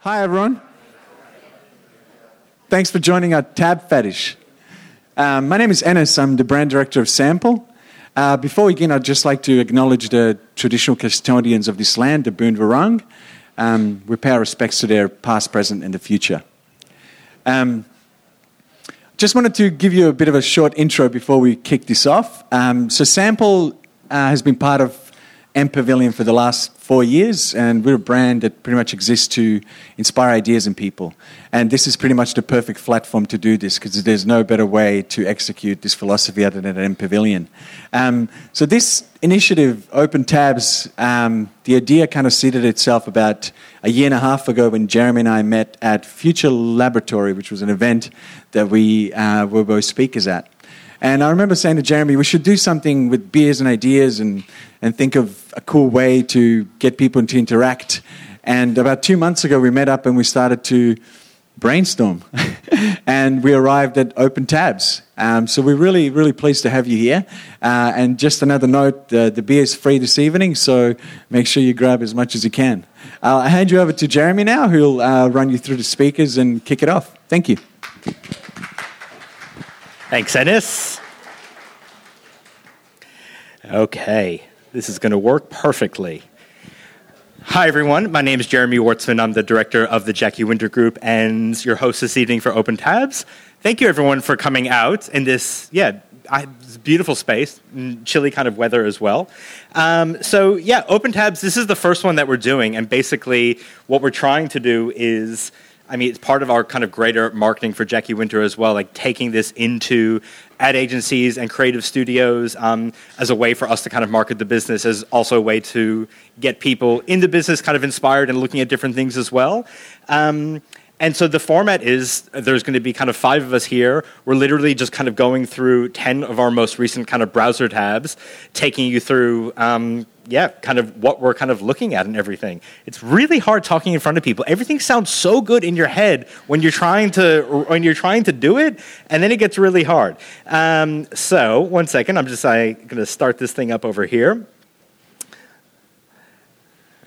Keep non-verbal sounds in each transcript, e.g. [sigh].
Hi, everyone. Thanks for joining our Tab Fetish. Um, my name is Ennis. I'm the brand director of Sample. Uh, before we begin, I'd just like to acknowledge the traditional custodians of this land, the Boon. Um, we pay our respects to their past, present, and the future. Um, just wanted to give you a bit of a short intro before we kick this off. Um, so, Sample uh, has been part of MPavilion for the last four years, and we're a brand that pretty much exists to inspire ideas in people. And this is pretty much the perfect platform to do this because there's no better way to execute this philosophy other than at MPavilion. Um, so, this initiative, Open Tabs, um, the idea kind of seeded itself about a year and a half ago when Jeremy and I met at Future Laboratory, which was an event that we uh, were both speakers at. And I remember saying to Jeremy, we should do something with beers and ideas and, and think of a cool way to get people to interact. And about two months ago, we met up and we started to brainstorm. [laughs] and we arrived at Open Tabs. Um, so we're really, really pleased to have you here. Uh, and just another note uh, the beer is free this evening, so make sure you grab as much as you can. I'll hand you over to Jeremy now, who'll uh, run you through the speakers and kick it off. Thank you. Thanks, Ennis. Okay, this is going to work perfectly. Hi, everyone. My name is Jeremy Wortsman. I'm the director of the Jacky Winter Group and your host this evening for Open Tabs. Thank you, everyone, for coming out in this, yeah, I, beautiful space, chilly kind of weather as well. Um, so, yeah, Open Tabs, this is the first one that we're doing. And basically, what we're trying to do is I mean, it's part of our kind of greater marketing for Jacky Winter as well, like taking this into ad agencies and creative studios um, as a way for us to kind of market the business, as also a way to get people in the business kind of inspired and looking at different things as well. Um, and so the format is there's going to be kind of five of us here. We're literally just kind of going through 10 of our most recent kind of browser tabs, taking you through um, yeah, kind of what we're kind of looking at and everything. It's really hard talking in front of people. Everything sounds so good in your head when you're trying to when you're trying to do it, and then it gets really hard. Um, so one second, I'm just I, going to start this thing up over here.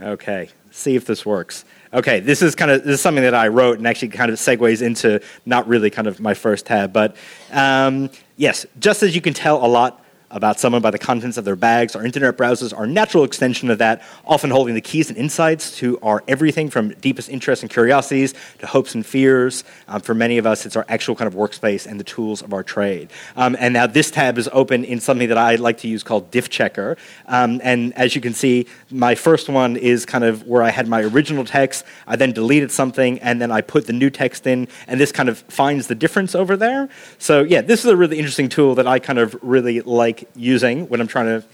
Okay, see if this works. Okay, this is kind of this is something that I wrote and actually kind of segues into not really kind of my first tab, but um, yes, just as you can tell a lot about someone by the contents of their bags. Our internet browsers are a natural extension of that, often holding the keys and insights to our everything from deepest interests and curiosities to hopes and fears. Um, for many of us, it's our actual kind of workspace and the tools of our trade. Um, and now this tab is open in something that I like to use called Diff Checker. Um, and as you can see, my first one is kind of where I had my original text. I then deleted something, and then I put the new text in, and this kind of finds the difference over there. So yeah, this is a really interesting tool that I kind of really like like using when I'm trying to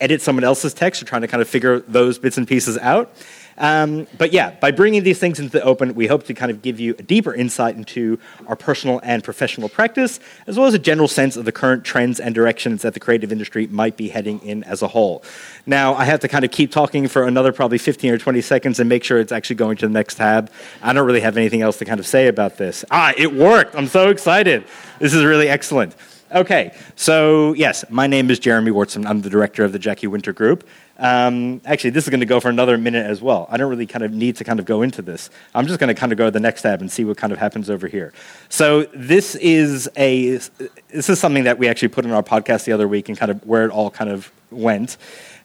edit someone else's text or trying to kind of figure those bits and pieces out. Um, but yeah, by bringing these things into the open, we hope to kind of give you a deeper insight into our personal and professional practice, as well as a general sense of the current trends and directions that the creative industry might be heading in as a whole. Now, I have to kind of keep talking for another probably 15 or 20 seconds and make sure it's actually going to the next tab. I don't really have anything else to kind of say about this. Ah, it worked! I'm so excited. This is really excellent. Okay, so yes, my name is Jeremy Wortsman. I'm the director of the Jacky Winter Group. Um, actually, this is going to go for another minute as well. I don't really kind of need to kind of go into this. I'm just going to kind of go to the next tab and see what kind of happens over here. So this is a this is something that we actually put in our podcast the other week and kind of where it all kind of went.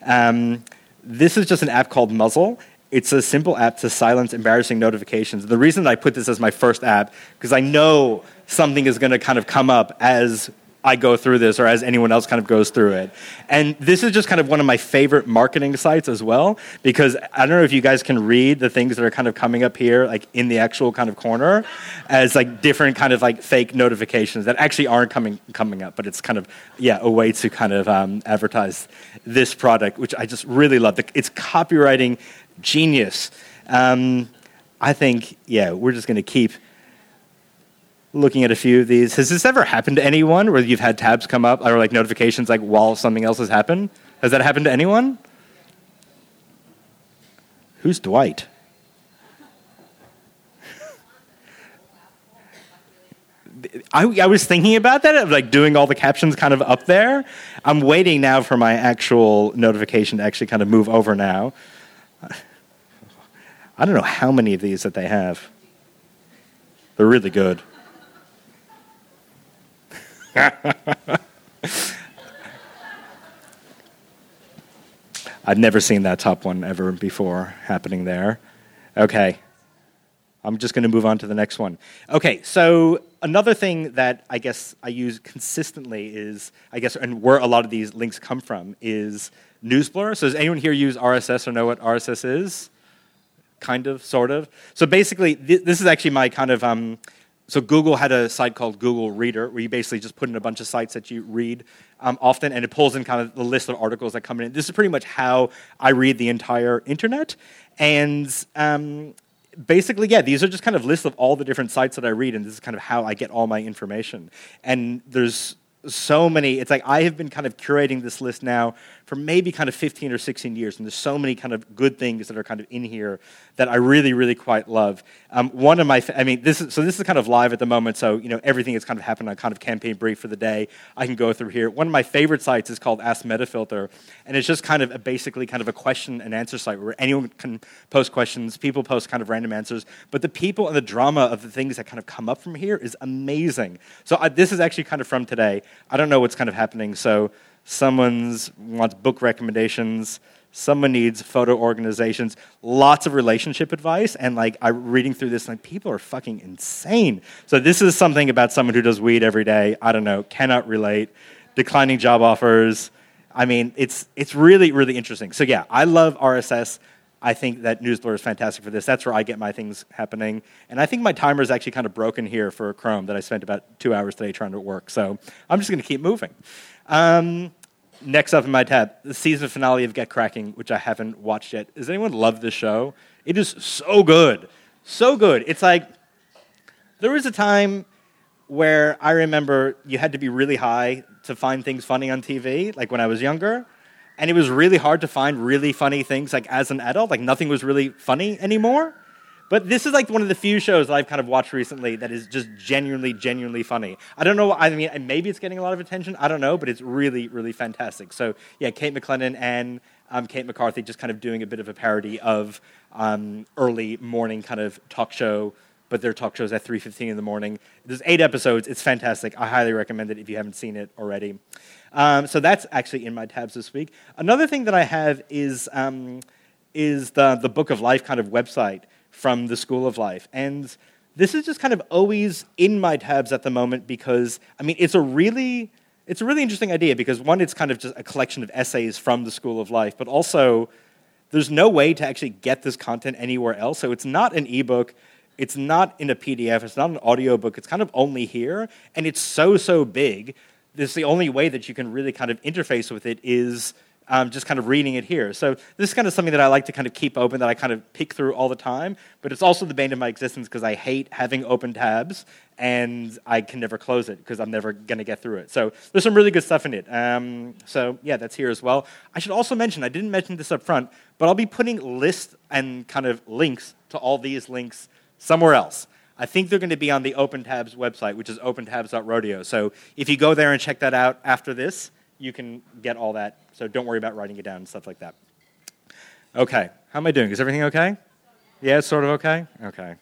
Um, this is just an app called Muzzle. It's a simple app to silence embarrassing notifications. The reason I put this as my first app because I know something is going to kind of come up as I go through this or as anyone else kind of goes through it. And this is just kind of one of my favorite marketing sites as well because I don't know if you guys can read the things that are kind of coming up here like in the actual kind of corner as like different kind of like fake notifications that actually aren't coming coming up but it's kind of yeah a way to kind of um, advertise this product which I just really love. It's copywriting genius. Um, I think yeah we're just going to keep looking at a few of these. Has this ever happened to anyone where you've had tabs come up or like notifications like while something else has happened? Has that happened to anyone? Who's Dwight? I, I, was thinking about that, of like doing all the captions kind of up there. I'm waiting now for my actual notification to actually kind of move over now. I don't know how many of these that they have. They're really good. [laughs] I'd never seen that top one ever before happening there. Okay. I'm just going to move on to the next one. Okay, so another thing that I guess I use consistently is, I guess, and where a lot of these links come from is NewsBlur. So does anyone here use RSS or know what RSS is? Kind of, sort of. So basically, th- this is actually my kind of. Um, so Google had a site called Google Reader, where you basically just put in a bunch of sites that you read um, often, and it pulls in kind of the list of articles that come in. This is pretty much how I read the entire internet, and um, basically, yeah, these are just kind of lists of all the different sites that I read, and this is kind of how I get all my information. And there's so many. It's like I have been kind of curating this list now for maybe kind of 15 or 16 years, and there's so many kind of good things that are kind of in here that I really, really quite love. Um, one of my, I mean, this is so this is kind of live at the moment, so you know everything that's kind of happened on kind of campaign brief for the day. I can go through here. One of my favorite sites is called Ask Metafilter, and it's just kind of a, basically kind of a question and answer site where anyone can post questions. People post kind of random answers, but the people and the drama of the things that kind of come up from here is amazing. So I, this is actually kind of from today. I don't know what's kind of happening, so someone's wants book recommendations. Someone needs photo organizations. Lots of relationship advice and like i'm reading through this like people are fucking insane. So this is something about someone who does weed every day. I don't know. Cannot relate. Declining job offers. I mean it's it's really really interesting. So yeah i love rss I think that NewsBlur is fantastic for this. That's where I get my things happening. And I think my timer is actually kind of broken here for Chrome that I spent about two hours today trying to work. So I'm just going to keep moving. Um, next up in my tab, the season finale of Get Cracking, which I haven't watched yet. Does anyone love this show? It is so good. So good. It's like there was a time where I remember you had to be really high to find things funny on TV, like when I was younger. And it was really hard to find really funny things like as an adult, like nothing was really funny anymore. But this is like one of the few shows that I've kind of watched recently that is just genuinely, genuinely funny. I don't know. I mean, maybe it's getting a lot of attention. I don't know, but it's really, really fantastic. So yeah, Kate McLennan and um, Kate McCartney just kind of doing a bit of a parody of um, early morning kind of talk show but their talk shows at 3.15 in the morning there's eight episodes it's fantastic i highly recommend it if you haven't seen it already um, so that's actually in my tabs this week another thing that i have is, um, is the, the book of life kind of website from the School of Life. And this is just kind of always in my tabs at the moment because, I mean, it's a really. It's a really interesting idea because one, it's kind of just a collection of essays from the School of Life, but also there's no way to actually get this content anywhere else. So it's not an ebook, it's not in a PDF, it's not an audiobook, it's kind of only here, and it's so, so big. This is the only way that you can really kind of interface with it is um, just kind of reading it here. So this is kind of something that I like to kind of keep open, that I kind of pick through all the time. But it's also the bane of my existence because I hate having open tabs and I can never close it because I'm never going to get through it. So there's some really good stuff in it. Um, so yeah, that's here as well. I should also mention, I didn't mention this up front, but I'll be putting lists and kind of links to all these links somewhere else. I think they're going to be on the Open Tabs website, which is opentabs.rodeo. So if you go there and check that out after this, you can get all that. So don't worry about writing it down and stuff like that. Okay, how am I doing? Is everything okay? Yeah, it's sort of okay. Okay,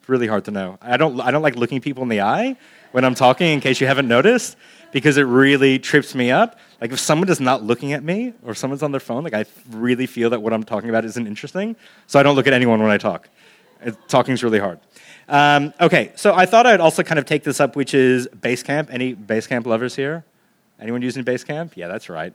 it's really hard to know. I don't. I don't like looking people in the eye when I'm talking. In case you haven't noticed, because it really trips me up. Like if someone is not looking at me or someone's on their phone, like I really feel that what I'm talking about isn't interesting. So I don't look at anyone when I talk. Talking is really hard. Um, okay, so I thought I'd also kind of take this up, which is Basecamp. Any Basecamp lovers here? Anyone using Basecamp? Yeah, that's right.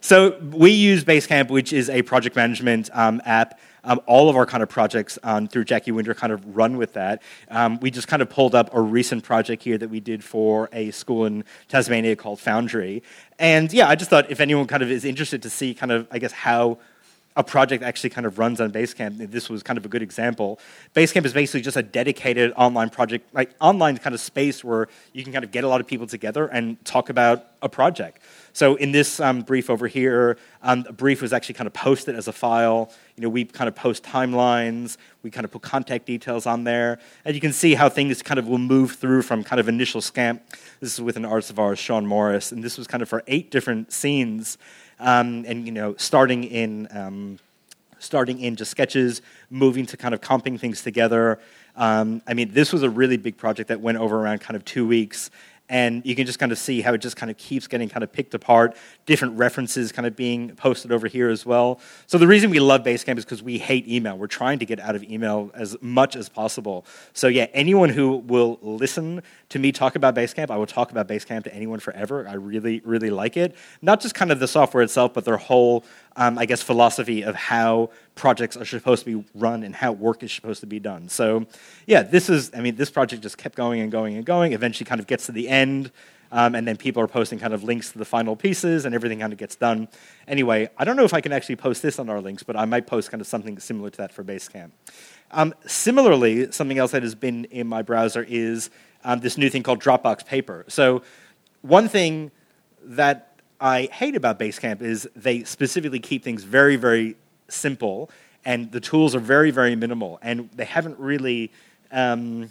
So we use Basecamp, which is a project management um, app. Um, all of our kind of projects um, through Jacky Winter kind of run with that. Um, we just kind of pulled up a recent project here that we did for a school in Tasmania called Foundry. And yeah, I just thought if anyone kind of is interested to see kind of, I guess, how a project actually kind of runs on Basecamp. This was kind of a good example. Basecamp is basically just a dedicated online project, like online kind of space where you can kind of get a lot of people together and talk about a project. So in this um, brief over here, um, a brief was actually kind of posted as a file. You know, we kind of post timelines. We kind of put contact details on there, and you can see how things kind of will move through from kind of initial scamp. This is with an artist of ours, Sean Morris, and this was kind of for eight different scenes um, and you know, starting in um, starting in just sketches, moving to kind of comping things together. Um, I mean, this was a really big project that went over around kind of two weeks and you can just kind of see how it just kind of keeps getting kind of picked apart different references kind of being posted over here as well. So the reason we love basecamp is because we hate email. We're trying to get out of email as much as possible. So yeah anyone who will listen to me talk about basecamp i will talk about basecamp to anyone forever. I really really like it. Not just kind of the software itself but their whole um, I guess, philosophy of how projects are supposed to be run and how work is supposed to be done. So, yeah, this is, I mean, this project just kept going and going and going. Eventually, kind of gets to the end, um, and then people are posting kind of links to the final pieces, and everything kind of gets done. Anyway, I don't know if I can actually post this on our links, but I might post kind of something similar to that for Basecamp. Um, similarly, something else that has been in my browser is um, this new thing called Dropbox Paper. So, one thing that I hate about Basecamp is they specifically keep things very, very simple, and the tools are very, very minimal, and they haven't really, um,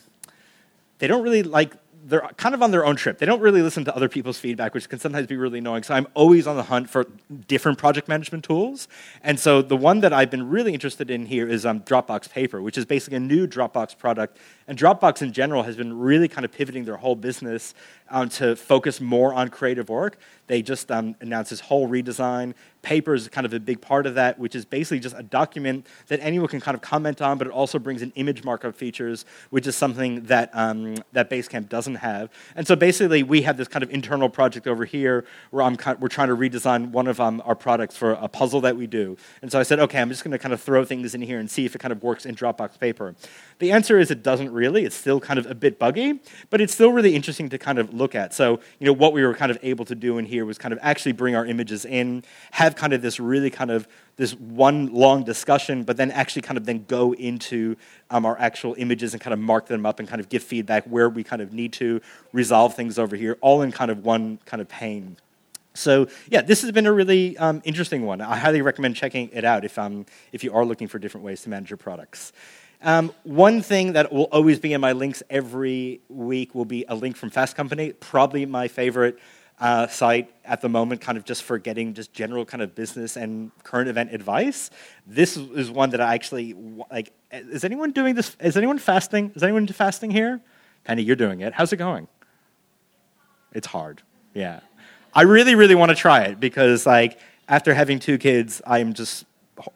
they don't really like they're kind of on their own trip. They don't really listen to other people's feedback, which can sometimes be really annoying. So I'm always on the hunt for different project management tools. And so the one that I've been really interested in here is um, Dropbox Paper, which is basically a new Dropbox product. And Dropbox in general has been really kind of pivoting their whole business um, to focus more on creative work. They just um, announced this whole redesign. Paper is kind of a big part of that, which is basically just a document that anyone can kind of comment on, but it also brings in image markup features, which is something that, um, that Basecamp doesn't have. And so basically, we have this kind of internal project over here where I'm kind of, we're trying to redesign one of um, our products for a puzzle that we do. And so I said, okay, I'm just going to kind of throw things in here and see if it kind of works in Dropbox Paper. The answer is it doesn't really. It's still kind of a bit buggy, but it's still really interesting to kind of look at. So, you know, what we were kind of able to do in here was kind of actually bring our images in, have kind of this really kind of this one long discussion, but then actually kind of then go into um, our actual images and kind of mark them up and kind of give feedback where we kind of need to resolve things over here, all in kind of one kind of pane. So yeah, this has been a really um, interesting one. I highly recommend checking it out if, um, if you are looking for different ways to manage your products. Um, one thing that will always be in my links every week will be a link from Fast Company, probably my favorite uh, site at the moment, kind of just for getting just general kind of business and current event advice. This is one that I actually like. Is anyone doing this? Is anyone fasting? Is anyone fasting here? Penny, you're doing it. How's it going? It's hard. Yeah, I really, really want to try it because like after having two kids, I'm just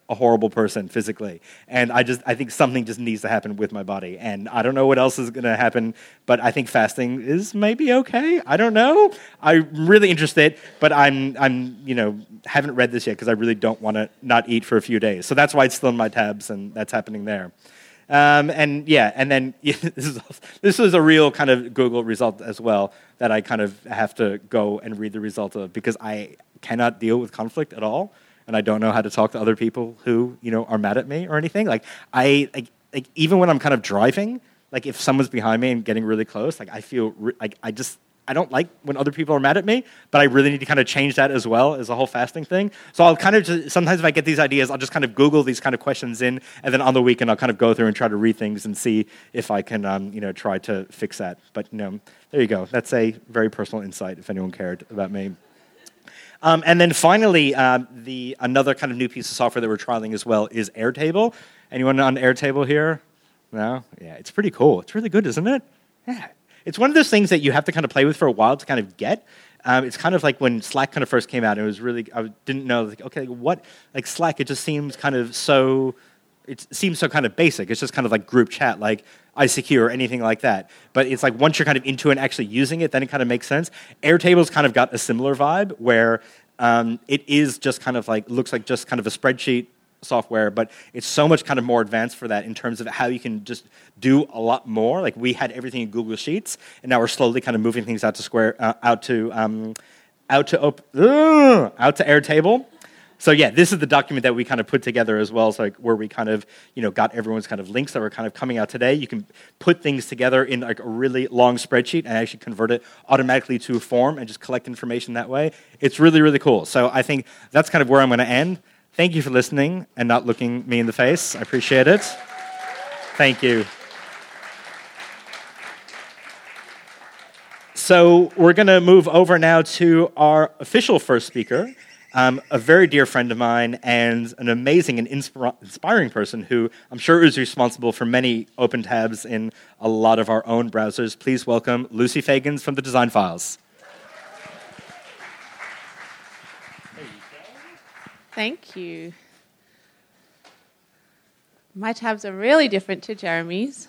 a horrible person physically. And i just i think something just needs to happen with my body. And i don't know what else is going to happen but i think fasting is maybe okay. I don't know. I'm really interested but i'm i'm you know haven't read this yet because i really don't want to not eat for a few days. So that's why it's still in my tabs and that's happening there. Um, and yeah, and then [laughs] yeah, this, is, this was a real kind of Google result as well that I kind of have to go and read the result of because I cannot deal with conflict at all and I don't know how to talk to other people who you know are mad at me or anything. Like I like, like even when I'm kind of driving, like if someone's behind me and getting really close, like I feel re- like I just I don't like when other people are mad at me, but I really need to kind of change that as well as a whole fasting thing. So I'll kind of just, sometimes if I get these ideas, I'll just kind of Google these kind of questions in, and then on the weekend I'll kind of go through and try to read things and see if I can, um, you know, try to fix that. But you know, there you go. That's a very personal insight if anyone cared about me. Um, and then finally, um, the another kind of new piece of software that we're trialing as well is Airtable. Anyone on Airtable here? No? Yeah, it's pretty cool. It's really good, isn't it? Yeah. It's one of those things that you have to kind of play with for a while to kind of get. Um, it's kind of like when Slack kind of first came out. It was really I didn't know like okay what like Slack. It just seems kind of so. It seems so kind of basic. It's just kind of like group chat. Like ICQ or anything like that. But it's like once you're kind of into it and actually using it, then it kind of makes sense. Airtable's kind of got a similar vibe where um, it is just kind of like, looks like just kind of a spreadsheet software, but it's so much kind of more advanced for that in terms of how you can just do a lot more. Like we had everything in Google Sheets, and now we're slowly kind of moving things out to Square, uh, out to um, out to op- out to Airtable. So yeah, this is the document that we kind of put together as well. So like where we kind of you know got everyone's kind of links that were kind of coming out today. You can put things together in like a really long spreadsheet and actually convert it automatically to a form and just collect information that way. It's really really cool. So I think that's kind of where I'm going to end. Thank you for listening and not looking me in the face. I appreciate it. Thank you. So we're going to move over now to our official first speaker. Um, a very dear friend of mine and an amazing and inspiring person who I'm sure is responsible for many open tabs in a lot of our own browsers. Please welcome Lucy Feagins from the Design Files. Thank you. My tabs are really different to Jeremy's.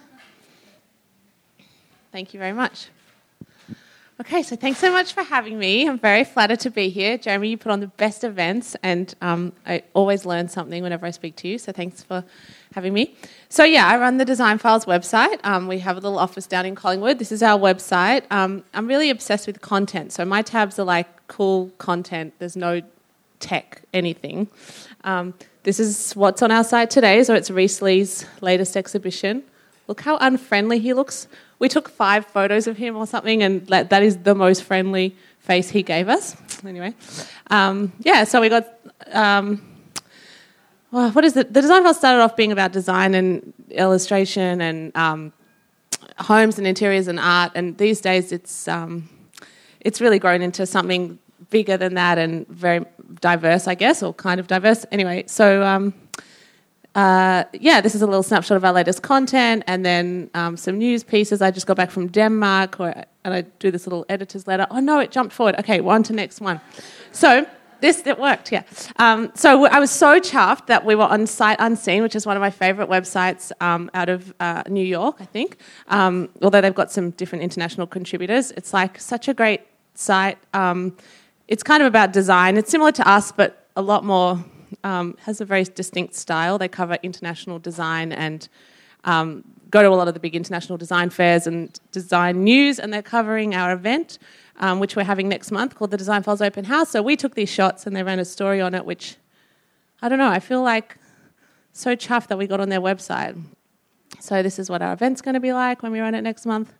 Thank you very much. Okay, so thanks so much for having me. I'm very flattered to be here. Jeremy, you put on the best events, and um, I always learn something whenever I speak to you, so thanks for having me. So, yeah, I run the Design Files website. Um, we have a little office down in Collingwood. This is our website. Um, I'm really obsessed with content, so my tabs are like cool content. There's no tech anything. Um, this is what's on our site today. So it's Rhys Lee's latest exhibition. Look how unfriendly he looks. We took five photos of him or something, and that is the most friendly face he gave us. Anyway, um, yeah. So we got. Um, well, what is it? The design file started off being about design and illustration and um, homes and interiors and art, and these days it's um, it's really grown into something bigger than that and very diverse, I guess, or kind of diverse. Anyway, so um, uh, yeah, this is a little snapshot of our latest content, and then um, some news pieces. I just got back from Denmark, or, and I do this little editor's letter. Oh no, it jumped forward. Okay, one to next one. So this it worked, yeah. Um, so I was so chuffed that we were on Sight Unseen, which is one of my favourite websites um, out of uh, New York, I think. Um, although they've got some different international contributors, it's like such a great site. Um, it's kind of about design. It's similar to us, but a lot more, um, has a very distinct style. They cover international design and um, go to a lot of the big international design fairs and design news, and they're covering our event, um, which we're having next month called the Design Files Open House. So we took these shots and they ran a story on it, which I don't know, I feel like so chuffed that we got on their website. So this is what our event's going to be like when we run it next month.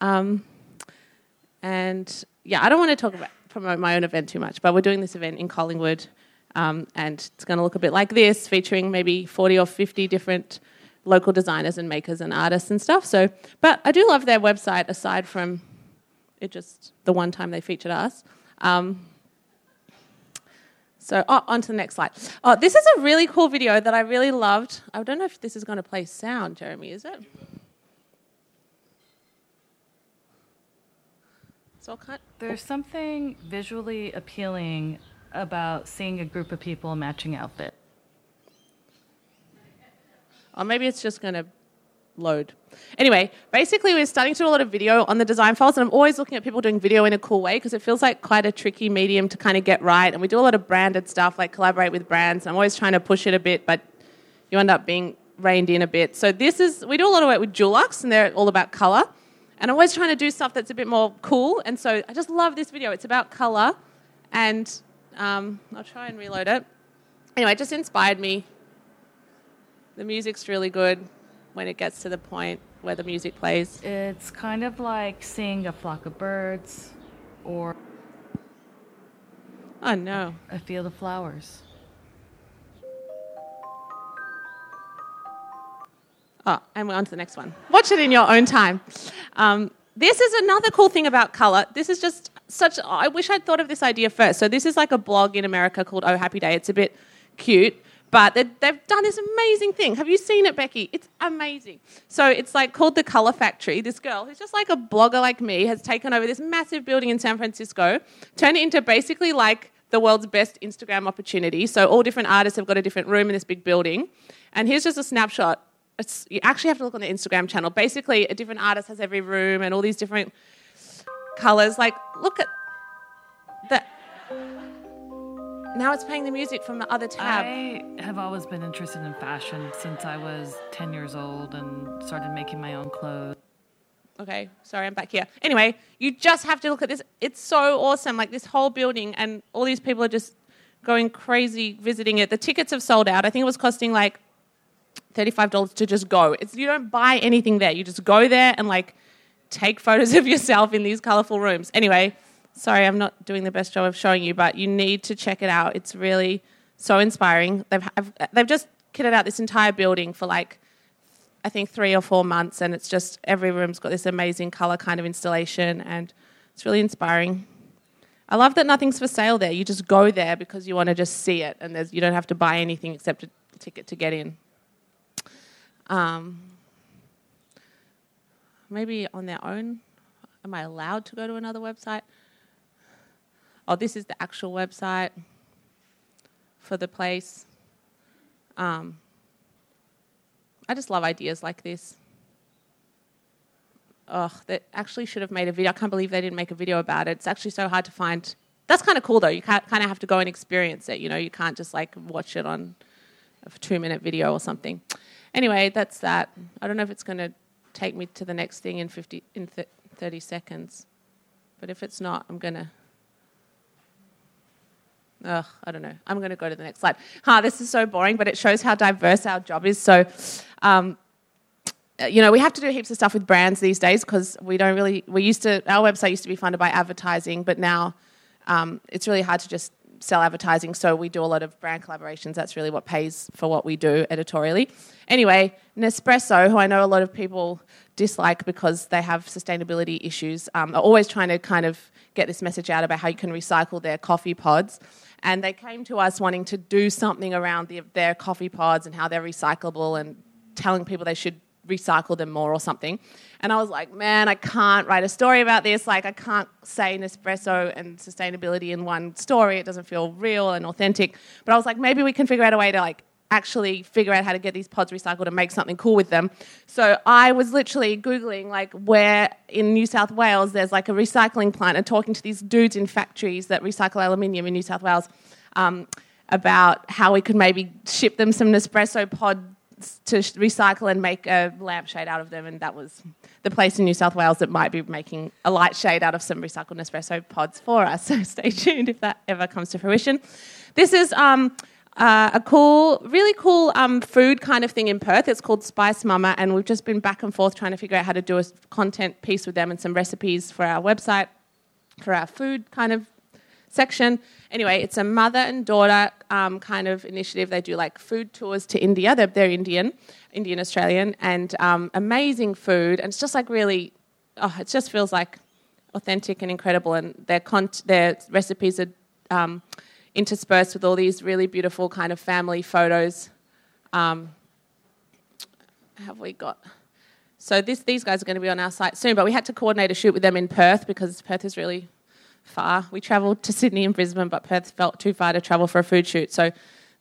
Um, and yeah, I don't want to talk about promote my own event too much, but we're doing this event in Collingwood, um, and it's going to look a bit like this, featuring maybe 40 or 50 different local designers and makers and artists and stuff. So, but I do love their website aside from it just the one time they featured us. Um, so, oh, on to the next slide. Oh, this is a really cool video that I really loved. I don't know if this is going to play sound, Jeremy, is it? So There's something visually appealing about seeing a group of people in matching outfit. Or maybe it's just going to load. Anyway, basically, we're starting to do a lot of video on the design files, and I'm always looking at people doing video in a cool way because it feels like quite a tricky medium to kind of get right. And we do a lot of branded stuff, like collaborate with brands. I'm always trying to push it a bit, but you end up being reined in a bit. So this is we do a lot of work with Dulux, and they're all about color. And I'm always trying to do stuff that's a bit more cool. And so I just love this video. It's about color. And um, I'll try and reload it. Anyway, it just inspired me. The music's really good when it gets to the point where the music plays. It's kind of like seeing a flock of birds or. Oh no. A field of flowers. Oh, and we're on to the next one. Watch it in your own time. Um, this is another cool thing about color. This is just such. I wish I'd thought of this idea first. So this is like a blog in America called Oh Happy Day. It's a bit cute, but they've done this amazing thing. Have you seen it, Becky? It's amazing. So it's like called the Color Factory. This girl, who's just like a blogger like me, has taken over this massive building in San Francisco, turned it into basically like the world's best Instagram opportunity. So all different artists have got a different room in this big building. And here's just a snapshot it's, you actually have to look on the Instagram channel. Basically, a different artist has every room and all these different colors. Like, look at that. Now it's playing the music from the other tab. I have always been interested in fashion since I was 10 years old and started making my own clothes. Okay, sorry, I'm back here. Anyway, you just have to look at this. It's so awesome. Like, this whole building, and all these people are just going crazy visiting it. The tickets have sold out. I think it was costing like $35 to just go. It's, you don't buy anything there. You just go there and like take photos of yourself in these colorful rooms. Anyway, sorry, I'm not doing the best job of showing you, but you need to check it out. It's really so inspiring. They've, they've just kitted out this entire building for like, I think three or four months, and it's just every room's got this amazing color kind of installation, and it's really inspiring. I love that nothing's for sale there. You just go there because you want to just see it, and you don't have to buy anything except a ticket to get in. Um, maybe on their own. Am I allowed to go to another website? Oh, this is the actual website for the place. Um, I just love ideas like this. Oh, they actually should have made a video. I can't believe they didn't make a video about it. It's actually so hard to find. That's kind of cool though. You kind of have to go and experience it. You know, you can't just like watch it on a two-minute video or something. Anyway, that's that. I don't know if it's going to take me to the next thing in 50 in th- 30 seconds, but if it's not, I'm going to. Ugh, I don't know. I'm going to go to the next slide. Huh, this is so boring, but it shows how diverse our job is. So, um, you know, we have to do heaps of stuff with brands these days because we don't really. We used to. Our website used to be funded by advertising, but now um, it's really hard to just sell advertising. So we do a lot of brand collaborations. That's really what pays for what we do editorially. Anyway, Nespresso, who I know a lot of people dislike because they have sustainability issues, um, are always trying to kind of get this message out about how you can recycle their coffee pods. And they came to us wanting to do something around the, their coffee pods and how they're recyclable and telling people they should recycle them more or something. And I was like, man, I can't write a story about this. Like, I can't say Nespresso and sustainability in one story. It doesn't feel real and authentic. But I was like, maybe we can figure out a way to like actually figure out how to get these pods recycled and make something cool with them. So I was literally googling like where in New South Wales there's like a recycling plant and talking to these dudes in factories that recycle aluminium in New South Wales um, about how we could maybe ship them some Nespresso pod to recycle and make a lampshade out of them, and that was the place in New South Wales that might be making a light shade out of some recycled Nespresso pods for us. [laughs] So stay tuned if that ever comes to fruition. This is um, uh, a cool, really cool um, food kind of thing in Perth. It's called Spice Mama, and we've just been back and forth trying to figure out how to do a content piece with them and some recipes for our website, for our food kind of section. Anyway, it's a mother and daughter um, kind of initiative. They do like food tours to India. They're, they're Indian, Indian Australian, and um, amazing food. And it's just like really, oh, it just feels like authentic and incredible. And their con- their recipes are um, interspersed with all these really beautiful kind of family photos. Um, have we got? So this, these guys are going to be on our site soon, but we had to coordinate a shoot with them in Perth because Perth is really far. We travelled to Sydney and Brisbane, but Perth felt too far to travel for a food shoot. So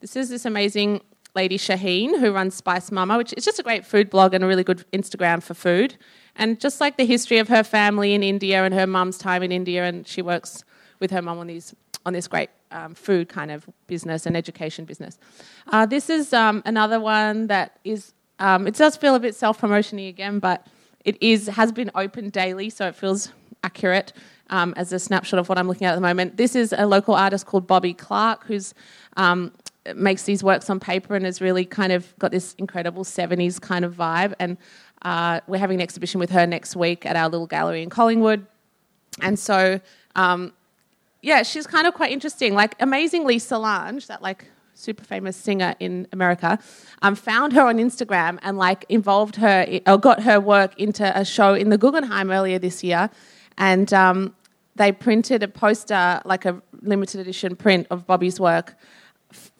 this is this amazing lady Shaheen who runs Spice Mama, which is just a great food blog and a really good Instagram for food. And just like the history of her family in India and her mum's time in India, and she works with her mum on these on this great um, food kind of business and education business. Uh, this is um, another one that is. Um, it does feel a bit self promotiony again, but it is has been open daily, so it feels accurate um, as a snapshot of what I'm looking at at the moment. This is a local artist called Bobby Clark, who's um, makes these works on paper and has really kind of got this incredible 70s kind of vibe. And uh, we're having an exhibition with her next week at our little gallery in Collingwood. And so, um, yeah, she's kind of quite interesting. Like, amazingly, Solange, that like super famous singer in America, um, found her on Instagram and like involved her or got her work into a show in the Guggenheim earlier this year and um, they printed a poster, like a limited edition print of Bobby's work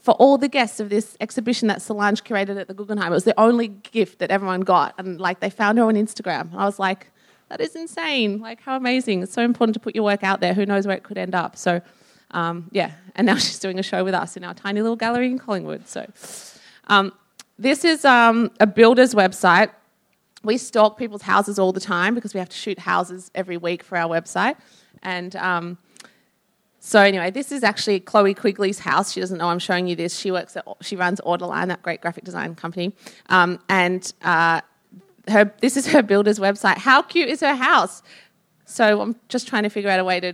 for all the guests of this exhibition that Solange curated at the Guggenheim. It was the only gift that everyone got, and like they found her on Instagram. I was like, that is insane! Like how amazing! It's so important to put your work out there. Who knows where it could end up? So, um, yeah. And now [laughs] she's doing a show with us in our tiny little gallery in Collingwood. So, um, this is um, a builder's website we stalk people's houses all the time because we have to shoot houses every week for our website. And um, so anyway, this is actually Chloe Quigley's house. She doesn't know I'm showing you this. She works at she runs Orderline, that great graphic design company. Um, and uh, her this is her builder's website. How cute is her house? So I'm just trying to figure out a way to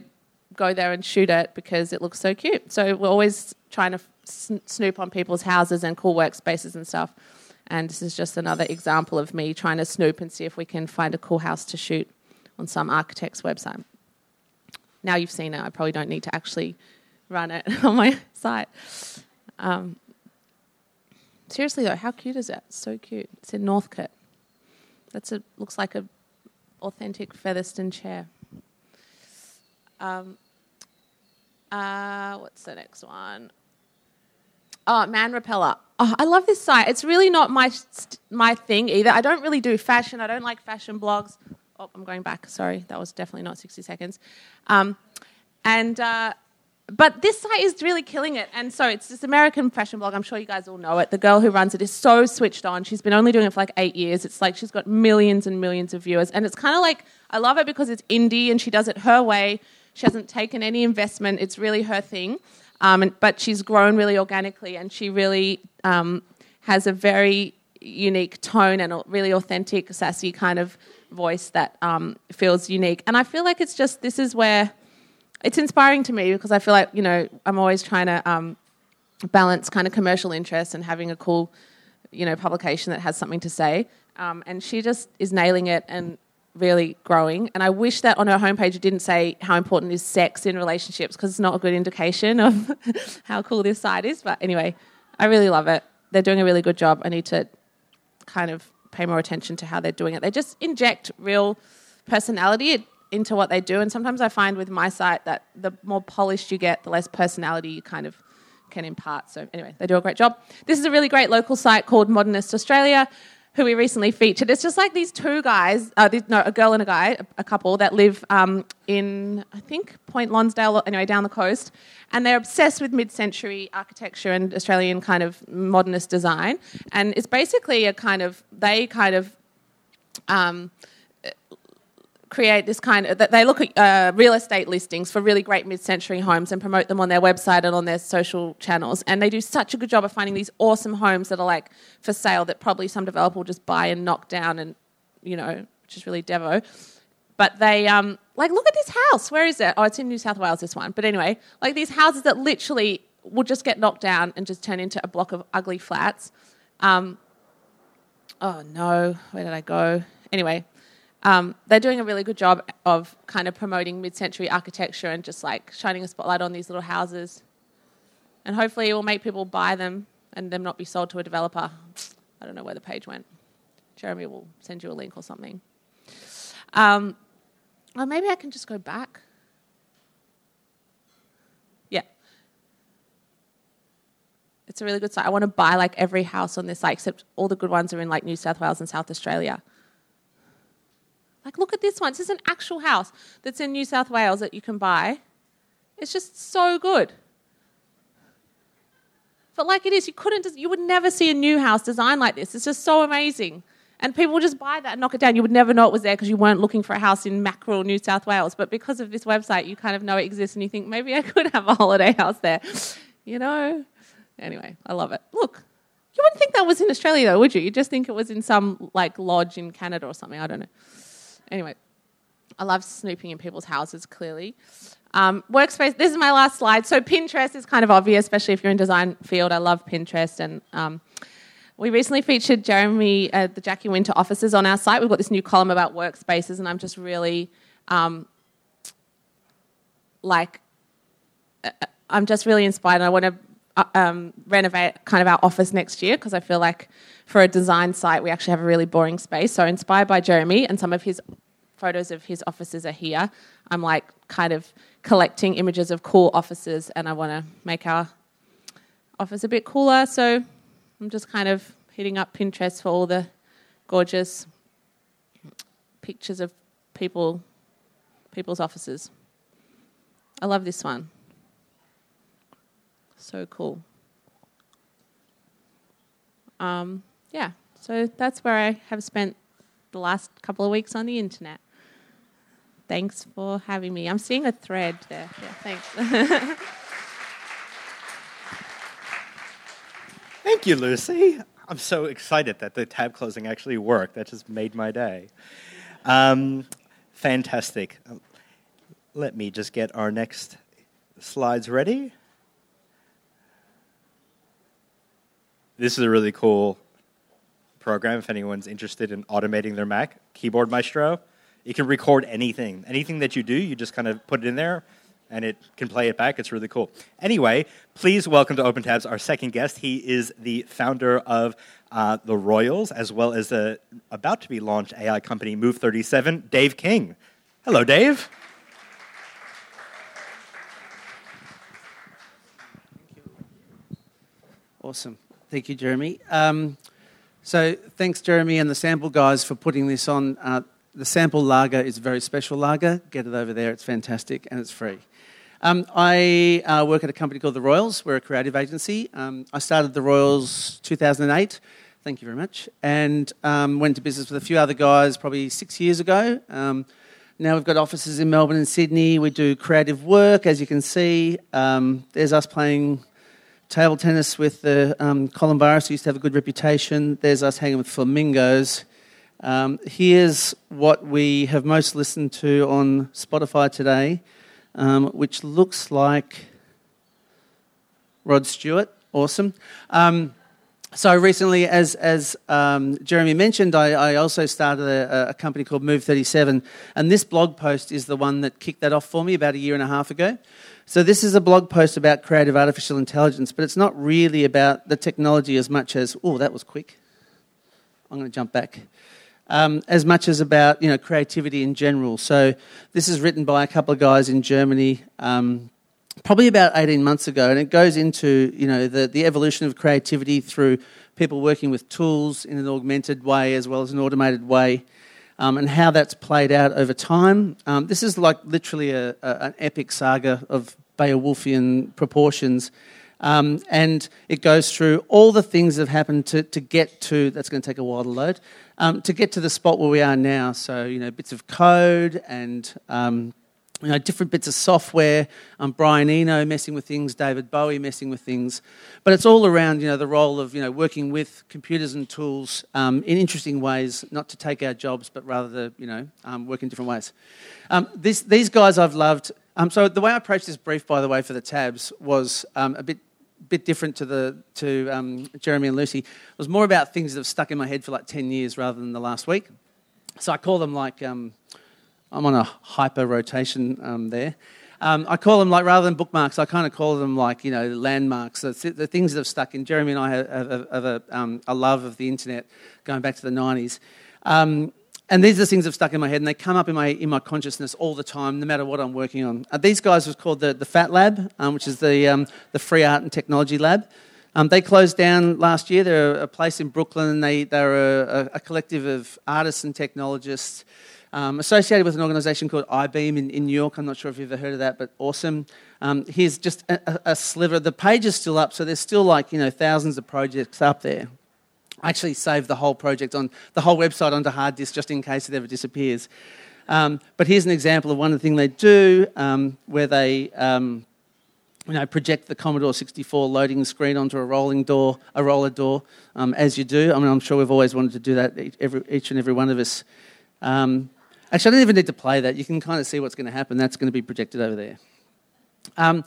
go there and shoot it because it looks so cute. So we're always trying to snoop on people's houses and cool workspaces and stuff. And this is just another example of me trying to snoop and see if we can find a cool house to shoot on some architect's website. Now you've seen it, I probably don't need to actually run it [laughs] on my site. Um, seriously though, how cute is? It's so cute. It's in Northcote. That's a looks like a authentic Featherston chair. Um, Uh, what's the next one? Oh, Man Repeller. Oh, I love this site. It's really not my my thing either. I don't really do fashion. I don't like fashion blogs. Oh, I'm going back. Sorry, that was definitely not 60 seconds. Um, and uh, but this site is really killing it. And so it's this American fashion blog. I'm sure you guys all know it. The girl who runs it is so switched on. She's been only doing it for like eight years. It's like she's got millions and millions of viewers. And it's kind of like, I love it because it's indie and she does it her way. She hasn't taken any investment. It's really her thing. Um, and, but she's grown really organically and she really um, has a very unique tone and a really authentic, sassy kind of voice that um, feels unique. And I feel like it's just, this is where it's inspiring to me because I feel like you know I'm always trying to um, balance kind of commercial interests and having a cool you know publication that has something to say. Um, and she just is nailing it and really growing. And I wish that on her homepage it didn't say how important is sex in relationships because it's not a good indication of [laughs] how cool this site is. But anyway, I really love it. They're doing a really good job. I need to kind of pay more attention to how they're doing it. They just inject real personality. Into what they do. And sometimes I find with my site that the more polished you get, the less personality you kind of can impart. So anyway, they do a great job. This is a really great local site called Modernist Australia, who we recently featured. It's just like these two guys, uh, no, a girl and a guy, a, couple that live um, in I think Point Lonsdale, anyway, down the coast, and they're obsessed with mid-century architecture and Australian kind of modernist design. And it's basically a kind of they kind of um, create this kind of they look at uh, real estate listings for really great mid-century homes and promote them on their website and on their social channels. And they do such a good job of finding these awesome homes that are like for sale that probably some developer will just buy and knock down and you know which is really devo. But they um like look at this house. Where is it? Oh it's in new south wales this one. But anyway like these houses that literally will just get knocked down and just turn into a block of ugly flats. Um, oh no. Where did i go? Anyway um, they're doing a really good job of kind of promoting mid-century architecture and just like shining a spotlight on these little houses. And hopefully it will make people buy them and them not be sold to a developer. I don't know where the page went. Jeremy will send you a link or something. Um, or maybe I can just go back. Yeah. It's a really good site. I want to buy like every house on this site, except all the good ones are in like New South Wales and South Australia. Like, look at this one. This is an actual house that's in New South Wales that you can buy. It's just so good. But like it is, you couldn't, you would never see a new house designed like this. It's just so amazing. And people just buy that and knock it down. You would never know it was there because you weren't looking for a house in Mackerel, New South Wales. But because of this website, you kind of know it exists and you think, maybe I could have a holiday house there. You know? Anyway, I love it. Look, you wouldn't think that was in Australia though, would you? You'd just think it was in some like lodge in Canada or something. I don't know. Anyway, I love snooping in people's houses, clearly. Um, workspace, this is my last slide. So Pinterest is kind of obvious, especially if you're in design field. I love Pinterest. And um, we recently featured Jeremy at the Jacky Winter offices on our site. We've got this new column about workspaces, and I'm just really um, like, uh, I'm just really inspired. I want to uh, um, renovate kind of our office next year because I feel like for a design site we actually have a really boring space. So inspired by Jeremy and some of his photos of his offices are here. I'm like kind of collecting images of cool offices and I want to make our office a bit cooler. So I'm just kind of hitting up Pinterest for all the gorgeous pictures of people people's offices. I love this one. So cool. Um, yeah, so that's where I have spent the last couple of weeks on the internet. Thanks for having me. I'm seeing a thread there. Yeah, thanks. [laughs] Thank you, Lucy. I'm so excited that the tab closing actually worked. That just made my day. Um, fantastic. Let me just get our next slides ready. this is a really cool program if anyone's interested in automating their Mac, Keyboard Maestro. It can record anything. Anything that you do, you just kind of put it in there and it can play it back. It's really cool. Anyway, please welcome to Open Tabs our second guest. He is the founder of uh, the Royals, as well as the about to be launched AI company Move 37, Dave King. Hello, Dave. Awesome. Thank you, Jeremy. Um, so, thanks, Jeremy and the sample guys, for putting this on. Uh, the sample lager is a very special lager. Get it over there, it's fantastic and it's free. Um, I uh, work at a company called The Royals. We're a creative agency. Um, I started The Royals 2008. Thank you very much. And um, went to business with a few other guys probably six years ago. Um, now we've got offices in Melbourne and Sydney. We do creative work, as you can see. Um, there's us playing table tennis with the um, Columbaris, who used to have a good reputation. There's us hanging with flamingos. Um, here's what we have most listened to on Spotify today, um, which looks like Rod Stewart. Awesome. Um, so recently, as, as um, Jeremy mentioned, I, I also started a, a, company called Move 37, and this blog post is the one that kicked that off for me about a year and a half ago. So this is a blog post about creative artificial intelligence, but it's not really about the technology as much as, oh, that was quick. I'm going to jump back. Um, as much as about you know creativity in general. So this is written by a couple of guys in Germany. Um, probably about 18 months ago, and it goes into you know the, the evolution of creativity through people working with tools in an augmented way as well as an automated way, um, and how that's played out over time. Um, this is like literally a, a, an epic saga of Beowulfian proportions. Um, and it goes through all the things that have happened to, to get to, that's going to take a while to load, um, to get to the spot where we are now. So, you know, bits of code and um, you know, different bits of software. Um, Brian Eno messing with things, David Bowie messing with things, but it's all around you know the role of you know working with computers and tools um, in interesting ways, not to take our jobs, but rather to you know um, work in different ways. Um, this, these guys I've loved. Um, so the way I approached this brief, by the way, for the tabs was um, a bit bit different to the to Jeremy and Lucy. It was more about things that have stuck in my head for like ten years rather than the last week. So I call them like I'm on a hyper rotation um, there. Um, I call them like rather than bookmarks, I kind of call them like you know landmarks. The, the things that have stuck in. Jeremy and I have, have, have a, um, a, love of the internet going back to the 90s. Um, and these are the things that have stuck in my head, and they come up in my, in my consciousness all the time, no matter what I'm working on. Uh, these guys was called the, the FAT Lab, um, which is the, um, the Free Art and Technology Lab. Um, they closed down last year. They're a place in Brooklyn, they, they're a, a collective of artists and technologists um, associated with an organisation called Eyebeam in, in, New York. I'm not sure if you've ever heard of that, but awesome. Um, here's just a, a, sliver. The page is still up, so there's still like you know thousands of projects up there. I actually saved the whole project on the whole website onto hard disk just in case it ever disappears. Um, but here's an example of one of the things they do, um, where they um, you know, project the Commodore 64 loading screen onto a rolling door, a roller door, um, as you do. I mean, I'm sure we've always wanted to do that, every, each and every one of us. Um, Actually, I don't even need to play that. You can kind of see what's going to happen. That's going to be projected over there. Um,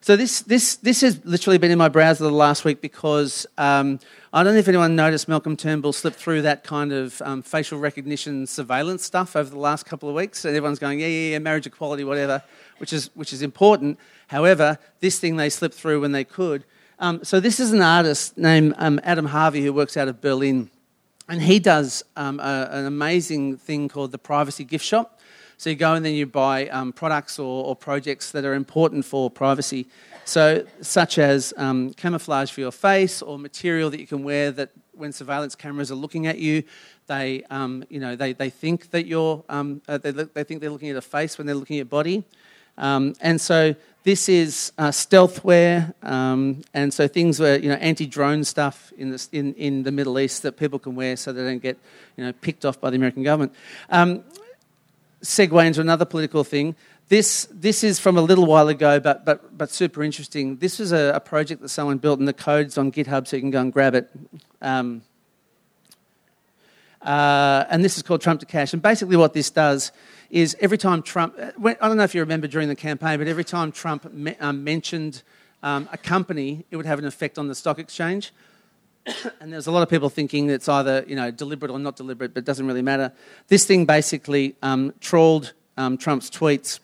so this, this, this has literally been in my browser the last week because um, I don't know if anyone noticed Malcolm Turnbull slipped through that kind of um, facial recognition surveillance stuff over the last couple of weeks. And everyone's going, yeah, yeah, yeah, marriage equality, whatever, which is, which is important. However, this thing they slipped through when they could. Um, so this is an artist named um, Adam Harvey who works out of Berlin. And he does um, a, an amazing thing called the privacy gift shop. So you go and then you buy um, products or, or, projects that are important for privacy. So, such as um, camouflage for your face or material that you can wear that when surveillance cameras are looking at you, they, um, you know, they, they think that you're, um, uh, they, look, they think they're looking at a face when they're looking at your body. Um, and so this is uh, stealthware, um, and so things were you know anti-drone stuff in the, in, in the Middle East that people can wear so they don't get you know picked off by the American government. Um, segue into another political thing. This, this is from a little while ago, but, but, but super interesting. This was a, a project that someone built, and the code's on GitHub, so you can go and grab it. Um, uh, and this is called Trump2Cash. And basically, what this does is every time Trump, uh, I don't know if you remember during the campaign, but every time Trump me, um, mentioned um, a company, it would have an effect on the stock exchange. [coughs] and there's a lot of people thinking it's either you know deliberate or not deliberate, but it doesn't really matter. This thing basically um, trawled um, Trump's tweets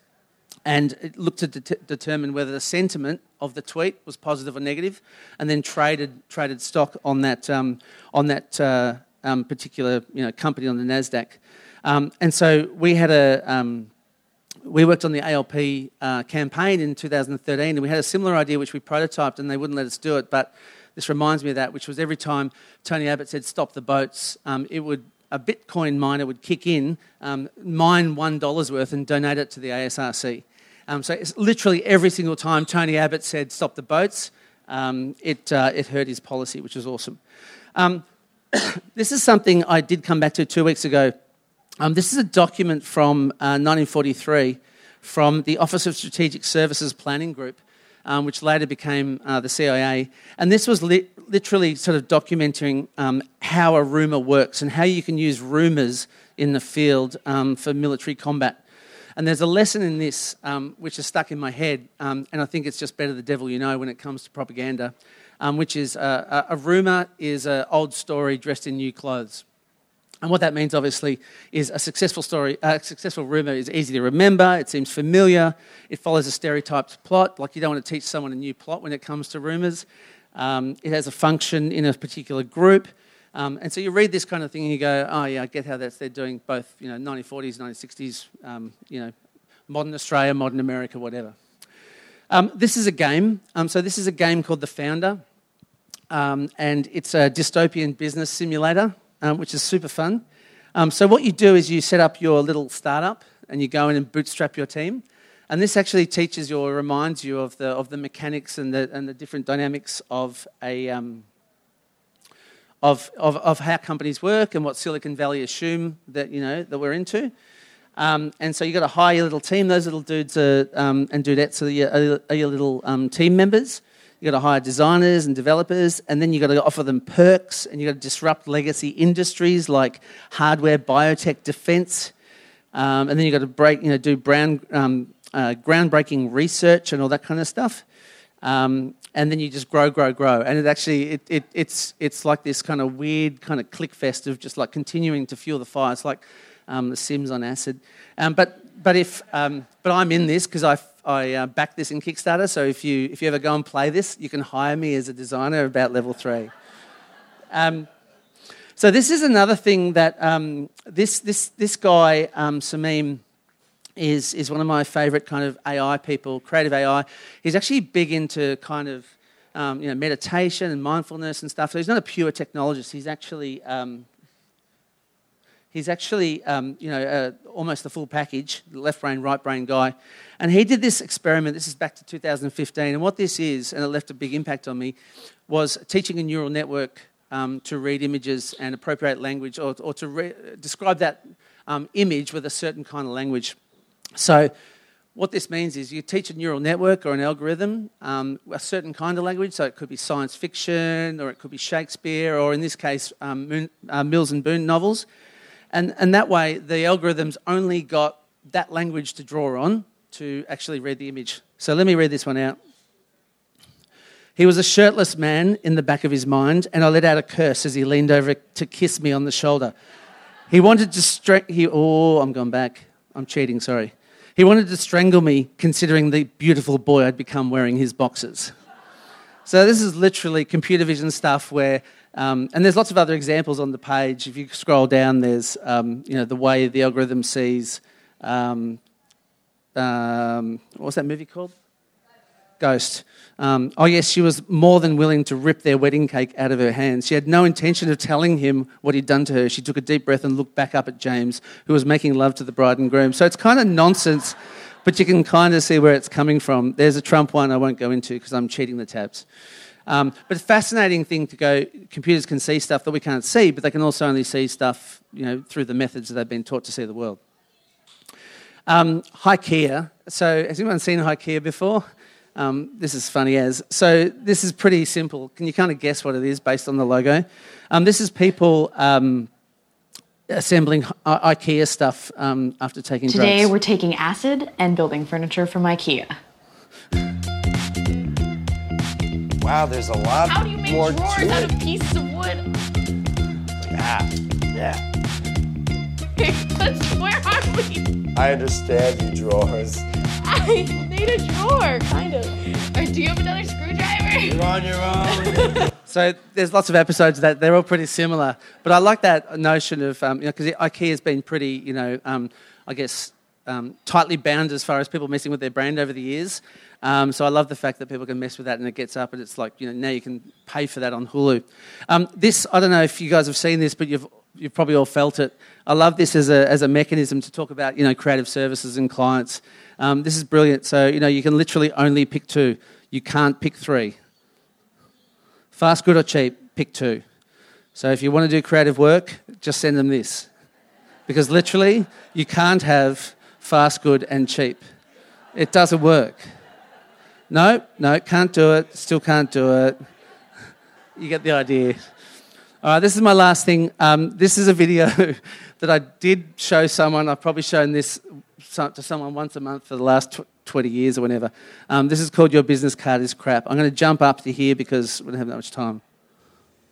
and it looked to de- determine whether the sentiment of the tweet was positive or negative, and then traded traded stock on that um, on that uh, um, particular you know company on the Nasdaq. Um, and so we had a um, we worked on the ALP uh, campaign in 2013, and we had a similar idea which we prototyped, and they wouldn't let us do it. But this reminds me of that, which was every time Tony Abbott said stop the boats, um, it would a Bitcoin miner would kick in, um, mine one dollar's worth, and donate it to the ASRC. Um, so it's literally every single time Tony Abbott said stop the boats, um, it uh, it hurt his policy, which was awesome. [coughs] This is something I did come back to two weeks ago. Um, this is a document from uh, 1943 from the Office of Strategic Services Planning Group, um, which later became uh, the CIA. And this was li- literally sort of documenting um, how a rumour works and how you can use rumours in the field um, for military combat. And there's a lesson in this um, which is stuck in my head, um, and I think it's just better the devil you know when it comes to propaganda um, which is uh, a, a rumour is an old story dressed in new clothes. And what that means, obviously, is a successful story, a successful rumour is easy to remember, it seems familiar, it follows a stereotyped plot, like you don't want to teach someone a new plot when it comes to rumours. Um, it has a function in a particular group. Um, and so you read this kind of thing and you go, oh, yeah, I get how that's, they're doing both, you know, 1940s, 1960s, um, you know, modern Australia, modern America, whatever. Um, this is a game. Um, so this is a game called The Founder, um, and it's a dystopian business simulator, um, which is super fun. Um, so what you do is you set up your little startup, and you go in and bootstrap your team. And this actually teaches you or reminds you of the of the mechanics and the and the different dynamics of a um, of, of, of how companies work and what Silicon Valley assume that you know that we're into. Um, and so you've got to hire your little team. Those little dudes are, um, and dudettes are your, are your little um, team members. You've got to hire designers and developers, and then you've got to offer them perks, and you've got to disrupt legacy industries like hardware, biotech, defense. Um, and then you've got to break, you know, do brand, um, uh, groundbreaking research and all that kind of stuff. Um, and then you just grow, grow, grow. And it actually, it, it, it's, it's like this kind of weird kind of click fest of just like continuing to fuel the fire. It's like um, the Sims on acid. Um, but but if um, but I'm in this because I I uh, back this in Kickstarter. So if you if you ever go and play this, you can hire me as a designer about level three. Um, so this is another thing that um, this this this guy um, Samim is is one of my favourite kind of AI people, creative AI. He's actually big into kind of um, you know meditation and mindfulness and stuff. So he's not a pure technologist. He's actually um, He's actually, um, you know, uh, almost the full package, left brain, right brain guy. And he did this experiment. This is back to 2015. And what this is, and it left a big impact on me, was teaching a neural network um, to read images and appropriate language, or, or to re- describe that um, image with a certain kind of language. So, what this means is you teach a neural network or an algorithm um, a certain kind of language, so it could be science fiction, or it could be Shakespeare, or in this case, um, uh, Mills and Boon novels. And, and that way, the algorithms only got that language to draw on to actually read the image. So let me read this one out. He was a shirtless man in the back of his mind, and I let out a curse as he leaned over to kiss me on the shoulder. He wanted to strangle. He, oh, I'm going back. I'm cheating, sorry. He wanted to strangle me, considering the beautiful boy I'd become wearing his boxes. So, this is literally computer vision stuff where um, and there's lots of other examples on the page. If you scroll down, there's um, you know the way the algorithm sees. Um, um what's that movie called? Ghost. Um, oh yes, she was more than willing to rip their wedding cake out of her hands. She had no intention of telling him what he'd done to her. She took a deep breath and looked back up at James, who was making love to the bride and groom. So it's kind of nonsense, but you can kind of see where it's coming from. There's a Trump one I won't go into because I'm cheating the tabs. Um, but a fascinating thing to go, computers can see stuff that we can't see, but they can also only see stuff you know, through the methods that they've been taught to see the world. Um, Hikea. So, has anyone seen Hikea before? Um, this is funny as. So, this is pretty simple. Can you kind of guess what it is based on the logo? Um, this is people assembling IKEA stuff um, after taking drugs. Today, drugs. we're taking acid and building furniture from IKEA. Wow, there's a lot How do you make more drawers out of pieces of wood? Ah, yeah. [laughs] Where are we? I understand you drawers. I [laughs] need a drawer, kind of. Or do you have another screwdriver? You're on your own. [laughs] So there's lots of episodes that they're all pretty similar, but I like that notion of um, you know because IKEA has been pretty you know um, I guess um, tightly bound as far as people messing with their brand over the years. Um, so I love the fact that people can mess with that and it gets up and it's like, you know, now you can pay for that on Hulu. Um, this, I don't know if you guys have seen this, but you've, you've probably all felt it. I love this as a, as a mechanism to talk about, you know, creative services and clients. Um, this is brilliant. So, you know, you can literally only pick two. You can't pick three. Fast, good or cheap, pick two. So if you want to do creative work, just send them this. Because literally, you can't have fast, good, and cheap. It doesn't work. No, no, can't do it. Still can't do it. [laughs] You get the idea. All right, this is my last thing. Um, this is a video [laughs] that I did show someone. I've probably shown this to someone once a month for the last tw- 20 years or whatever. Um, this is called Your Business Card is Crap. I'm going to jump up to here because we don't have that much time.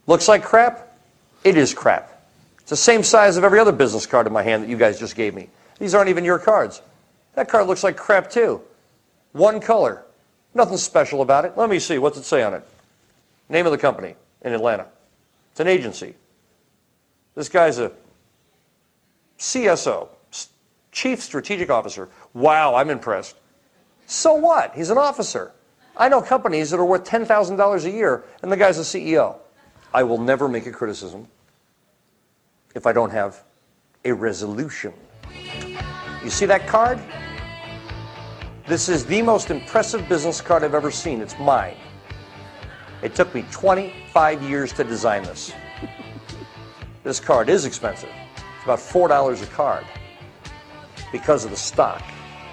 Looks like crap? It is crap. It's the same size of every other business card in my hand that you guys just gave me. These aren't even your cards. That card looks like crap too. One color. Nothing special about it. Let me see. What's it say on it? Name of the company in Atlanta. It's an agency. This guy's a CSO, Chief Strategic Officer. Wow, I'm impressed. So what? He's an officer. I know companies that are worth $10,000 a year, and the guy's a CEO. I will never make a criticism if I don't have a resolution. You see that card? This is the most impressive business card I've ever seen. It's mine. It took me 25 years to design this. [laughs] This card is expensive. It's about $4 a card because of the stock.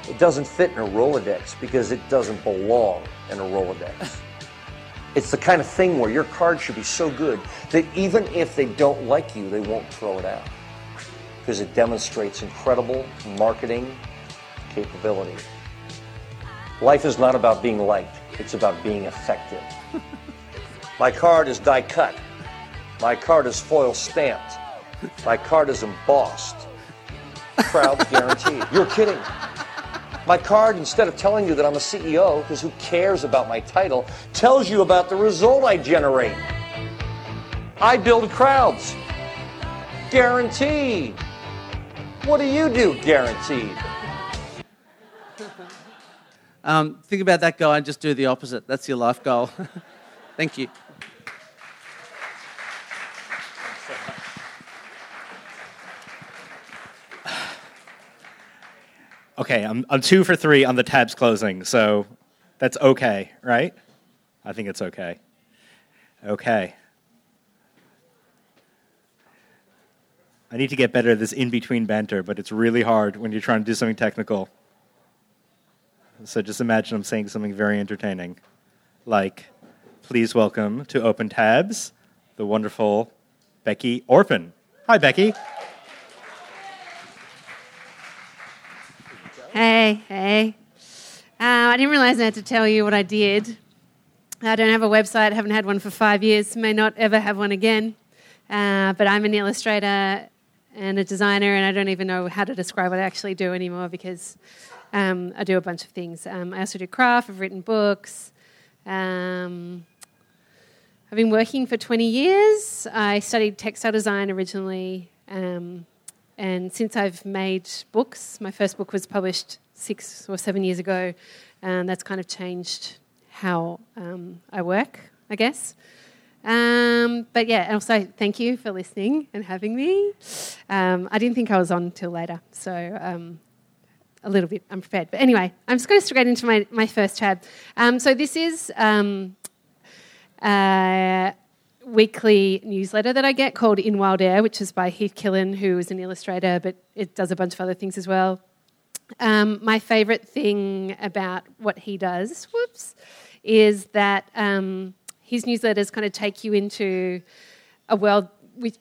It doesn't fit in a Rolodex because it doesn't belong in a Rolodex. It's the kind of thing where your card should be so good that even if they don't like you, they won't throw it out because it demonstrates incredible marketing capability. Life is not about being liked, it's about being effective. My card is die cut. My card is foil stamped. My card is embossed. Crowds guaranteed. You're kidding. My card, instead of telling you that I'm a CEO, because who cares about my title, tells you about the result I generate. I build crowds. Guaranteed. What do you do, guaranteed? Um, think about that guy and just do the opposite. That's your life goal. [laughs] Thank you. Okay, I'm, I'm two for three on the tabs closing, so that's okay, right? I think it's okay. Okay. I need to get better at this in between banter, but it's really hard when you're trying to do something technical. So just imagine I'm saying something very entertaining. Like, please welcome to Open Tabs the wonderful Beci Orpin. Hi, Beci. Hey, hey. Uh, I didn't realize I had to tell you what I did. I don't have a website, haven't had one for five years, may not ever have one again. Uh, but I'm an illustrator and a designer, and I don't even know how to describe what I actually do anymore because um, I do a bunch of things. Um, I also do craft, I've written books. Um, I've been working for 20 years. I studied textile design originally. Um, and since I've made books, my first book was published six or seven years ago, and that's kind of changed how um, I work, I guess. Um, but yeah, and also thank you for listening and having me. Um, I didn't think I was on till later, so um, a little bit unprepared. But anyway, I'm just going to straight into my, my first tab. Um, so this is um, uh, weekly newsletter that I get called In Wild Air, which is by Heath Killen, who is an illustrator, but it does a bunch of other things as well. Um, my favourite thing about what he does, whoops, is that um, his newsletters kind of take you into a world which,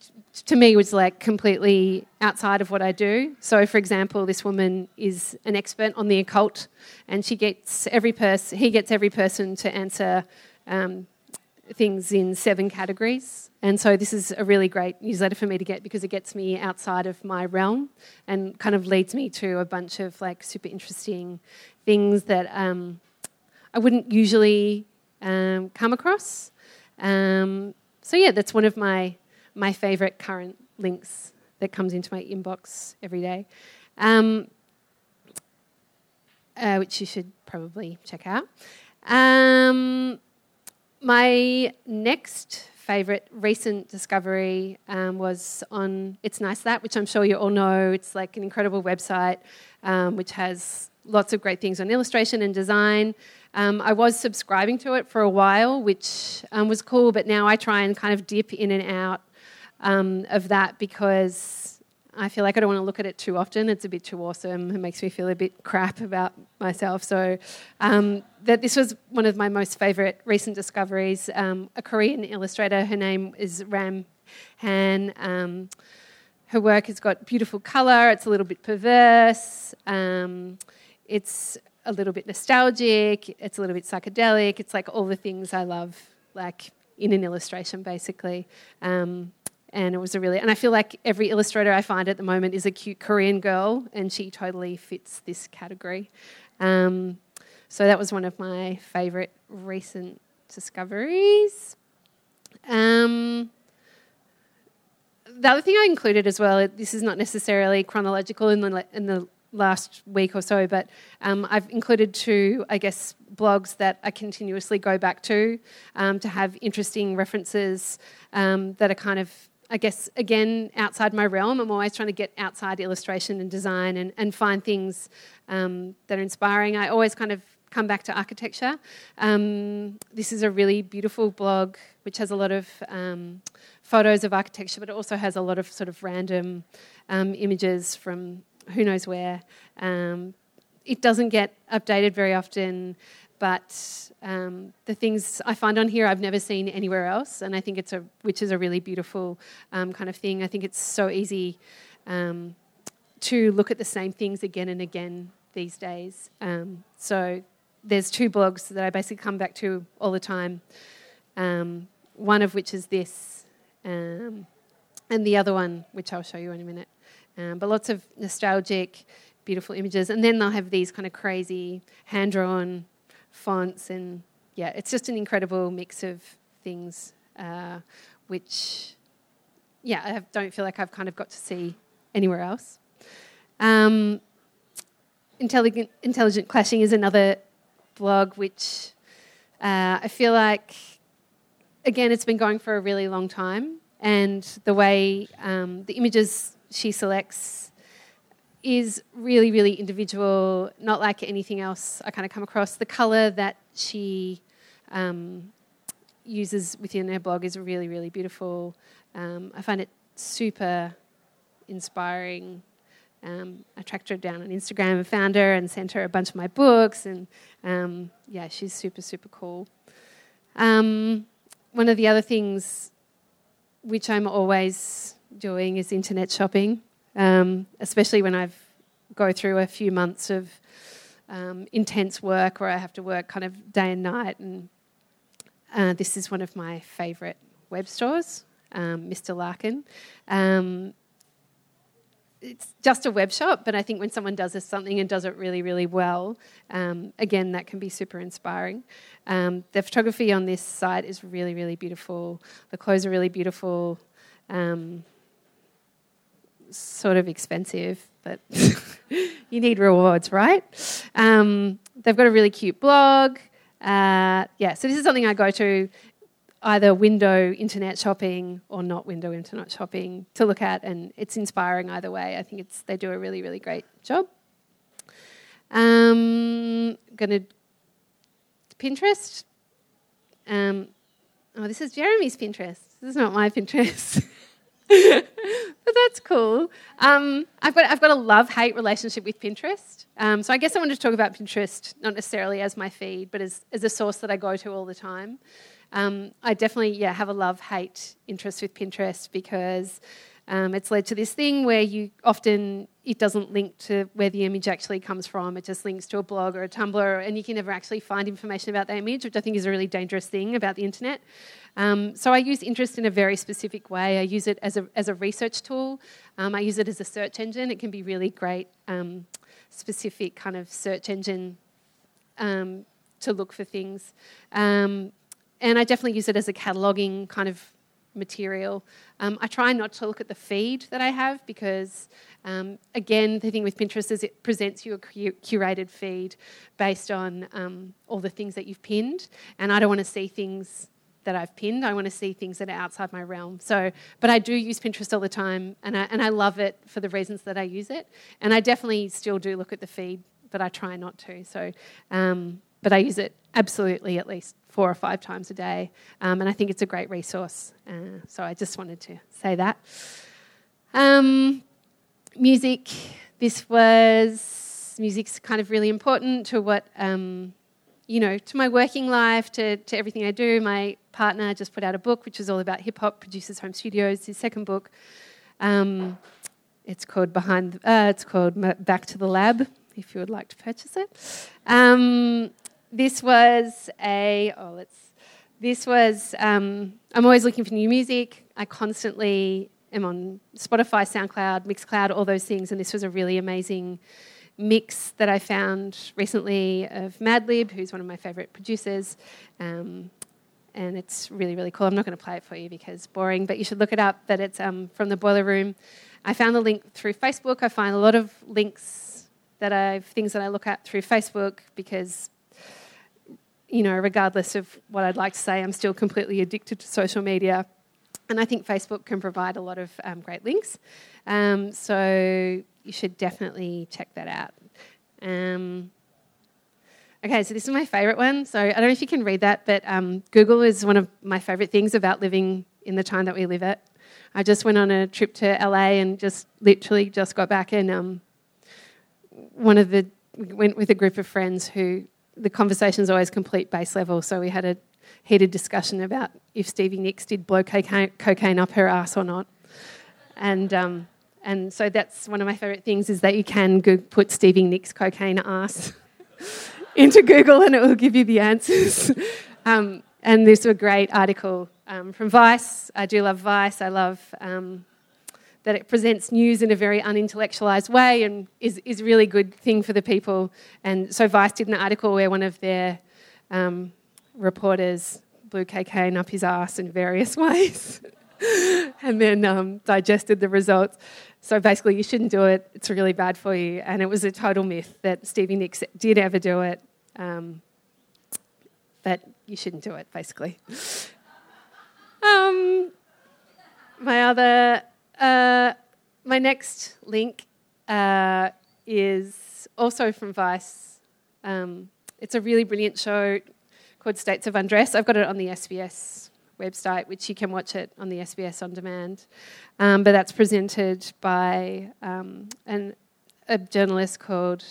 to me, was like completely outside of what I do. So, for example, this woman is an expert on the occult, and she gets every person, he gets every person to answer. Um, things in seven categories. And so this is a really great newsletter for me to get because it gets me outside of my realm and kind of leads me to a bunch of like super interesting things that um, I wouldn't usually um, come across. Um, so yeah, that's one of my my favorite current links that comes into my inbox every day. Um, uh, which you should probably check out. Um, my next favourite recent discovery um, was on It's Nice That, which I'm sure you all know. It's like an incredible website um, which has lots of great things on illustration and design. Um, I was subscribing to it for a while, which um, was cool, but now I try and kind of dip in and out um, of that because I feel like I don't want to look at it too often. It's a bit too awesome. It makes me feel a bit crap about myself. So, um, that this was one of my most favourite recent discoveries. Um, a Korean illustrator, her name is Ram Han. Um, her work has got beautiful colour. It's a little bit perverse. Um, it's a little bit nostalgic. It's a little bit psychedelic. It's like all the things I love, like in an illustration, basically. Um, and it was a really and I feel like every illustrator I find at the moment is a cute Korean girl, and she totally fits this category. Um, so that was one of my favourite recent discoveries. Um, the other thing I included as well, this is not necessarily chronological in the in the last week or so, but um, I've included two, I guess, blogs that I continuously go back to um, to have interesting references um, that are kind of I guess, again, outside my realm. I'm always trying to get outside illustration and design and, and find things um, that are inspiring. I always kind of come back to architecture. Um, this is a really beautiful blog which has a lot of um, photos of architecture, but it also has a lot of sort of random um, images from who knows where. Um, it doesn't get updated very often, but um, the things I find on here I've never seen anywhere else, and I think it's a which is a really beautiful um, kind of thing. I think it's so easy um, to look at the same things again and again these days. Um, so there's two blogs that I basically come back to all the time. Um, one of which is this, um, and the other one, which I'll show you in a minute. but lots of nostalgic, beautiful images, and then they'll have these kind of crazy hand drawn fonts, and yeah, it's just an incredible mix of things, uh, which, yeah, I have, don't feel like I've kind of got to see anywhere else. Um, intelligent, intelligent clashing is another blog which uh, I feel like, again, it's been going for a really long time, and the way um, the images she selects is really, really individual, not like anything else I kind of come across. The colour that she um, uses within her blog is really, really beautiful. Um, I find it super inspiring. Um, I tracked her down on Instagram and found her and sent her a bunch of my books. And um, yeah, she's super, super cool. Um, one of the other things which I'm always doing is internet shopping um, especially when I've go through a few months of um, intense work where I have to work kind of day and night. And uh, this is one of my favourite web stores, um, Mr. Larkin. Um, it's just a web shop, but I think when someone does something and does it really, really well, um, again, that can be super inspiring. Um, the photography on this site is really, really beautiful. The clothes are really beautiful. Sort of expensive, but [laughs] you need rewards, right? Um, they've got a really cute blog. Uh, yeah, so this is something I go to either window internet shopping or not window internet shopping to look at, and it's inspiring either way. I think it's they do a really really great job. Um, gonna Pinterest. Um, oh, this is Jeremy's Pinterest. This is not my Pinterest. [laughs] but [laughs] that's cool. Um, I've got I've got a love hate relationship with Pinterest. Um, so I guess I wanted to talk about Pinterest not necessarily as my feed, but as as a source that I go to all the time. Um, I definitely yeah have a love hate interest with Pinterest because um, it's led to this thing where you often it doesn't link to where the image actually comes from. It just links to a blog or a Tumblr, and you can never actually find information about that image, which I think is a really dangerous thing about the internet. Um, so I use interest in a very specific way. I use it as a as a research tool. Um, I use it as a search engine. It can be really great, um, specific kind of search engine um, to look for things. Um, and I definitely use it as a cataloging kind of material. Um, I try not to look at the feed that I have because, um, again, the thing with Pinterest is it presents you a curated feed based on um, all the things that you've pinned, and I don't want to see things that I've pinned. I want to see things that are outside my realm. So, but I do use Pinterest all the time, and I, and I love it for the reasons that I use it. And I definitely still do look at the feed, but I try not to. So, um, but I use it absolutely at least four or five times a day, um, and I think it's a great resource. Uh, so I just wanted to say that. Um, music. This was music's kind of really important to what um, you know, to my working life, to, to everything I do. My partner just put out a book which is all about hip hop, Producers Home Studios, his second book. Um, it's called Behind. Uh, it's called Back to the Lab. If you would like to purchase it, um, this was a. Oh, let's. This was. Um, I'm always looking for new music. I constantly am on Spotify, SoundCloud, Mixcloud, all those things, and this was a really amazing mix that I found recently of Madlib, who's one of my favourite producers. Um, and it's really, really cool. I'm not going to play it for you because boring, but you should look it up. But it's um, from the Boiler Room. I found the link through Facebook. I find a lot of links that I've things that I look at through Facebook because, you know, regardless of what I'd like to say, I'm still completely addicted to social media. And I think Facebook can provide a lot of um, great links. Um, so you should definitely check that out. Um, okay, so this is my favourite one. So I don't know if you can read that, but um, Google is one of my favourite things about living in the time that we live at. I just went on a trip to LA and just literally just got back, and um, one of the we went with a group of friends who the conversation is always complete base level. So we had a heated discussion about if Stevie Nicks did blow cocaine, up her ass or not, and um, and so that's one of my favourite things is that you can put Stevie Nicks cocaine ass [laughs] into Google and it will give you the answers. [laughs] um, and this is a great article um, from Vice. I do love Vice. I love um, that it presents news in a very unintellectualized way and is, is really good thing for the people. And so Vice did an article where one of their um, reporters blew cocaine up his ass in various [laughs] ways. [laughs] and then um, digested the results. So basically, you shouldn't do it. It's really bad for you. And it was a total myth that Stevie Nicks did ever do it. Um, but you shouldn't do it, basically. [laughs] Um, my other, uh, my next link uh, is also from Vice. Um, it's a really brilliant show called States of Undress. I've got it on the SBS website, which you can watch it on the SBS on demand. Um, but that's presented by um, an, a journalist called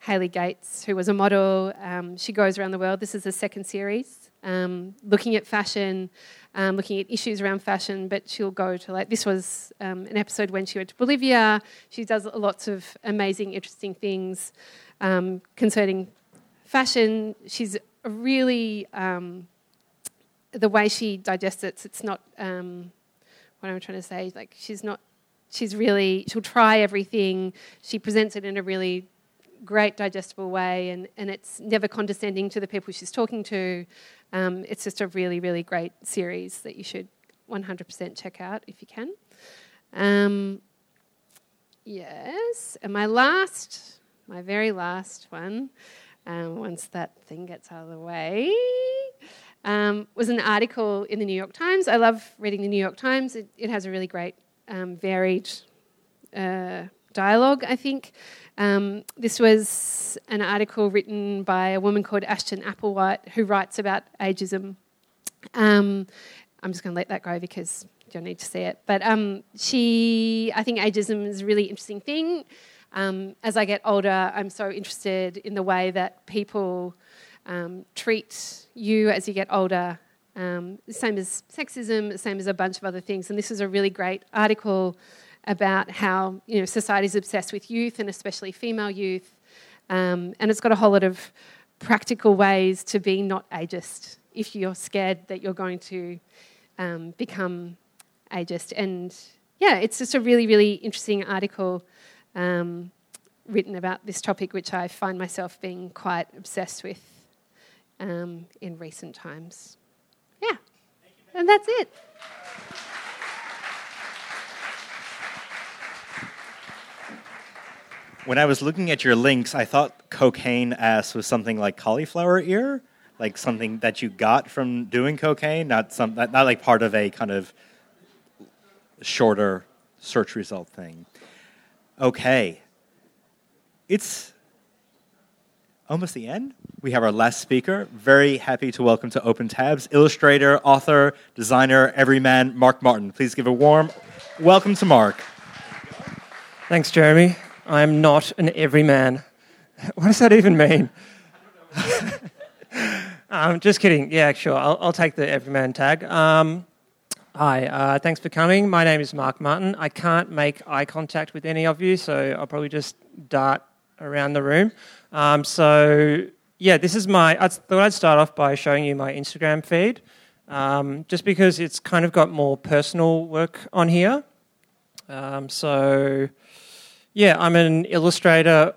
Hailey Gates, who was a model. Um, she goes around the world. This is the second series, um, looking at fashion, um, looking at issues around fashion. But she'll go to like this was um, an episode when she went to Bolivia. She does lots of amazing, interesting things concerning fashion. She's really the way she digests it, it's not um, what I'm trying to say. Like she's not, she's really, she'll try everything. She presents it in a really great digestible way, and, and it's never condescending to the people she's talking to. Um, it's just a really, really great series that you should 100% check out if you can. Um, yes, and my last, my very last one, um, once that thing gets out of the way um, was an article in the New York Times. I love reading the New York Times. It, it has a really great, um, varied uh, dialogue, I think. Um, this was an article written by a woman called Ashton Applewhite who writes about ageism. Um, I'm just going to let that go because you don't need to see it. But um, she, I think ageism is a really interesting thing. Um, as I get older, I'm so interested in the way that people um, treat you as you get older. Um, same as sexism, same as a bunch of other things. And this is a really great article about how you know society is obsessed with youth and especially female youth. Um, and it's got a whole lot of practical ways to be not ageist if you're scared that you're going to um, become ageist. And yeah, it's just a really, really interesting article um, written about this topic, which I find myself being quite obsessed with um, in recent times. Yeah, and that's it. When I was looking at your links, I thought cocaine ass was something like cauliflower ear, like something that you got from doing cocaine, not some, not, like part of a kind of shorter search result thing. Okay, it's almost the end. We have our last speaker. Very happy to welcome to Open Tabs illustrator, author, designer, everyman, Mark Martin. Please give a warm welcome to Mark. Thanks, Jeremy. I'm not an everyman. [laughs] What does that even mean? [laughs] um, just kidding. Yeah, sure. I'll, I'll take the everyman tag. Um, hi, uh, thanks for coming. My name is Mark Martin. I can't make eye contact with any of you, so I'll probably just dart around the room. Um, so, yeah, this is my. I thought I'd start off by showing you my Instagram feed, um, just because it's kind of got more personal work on here. Um, so, yeah, I'm an illustrator,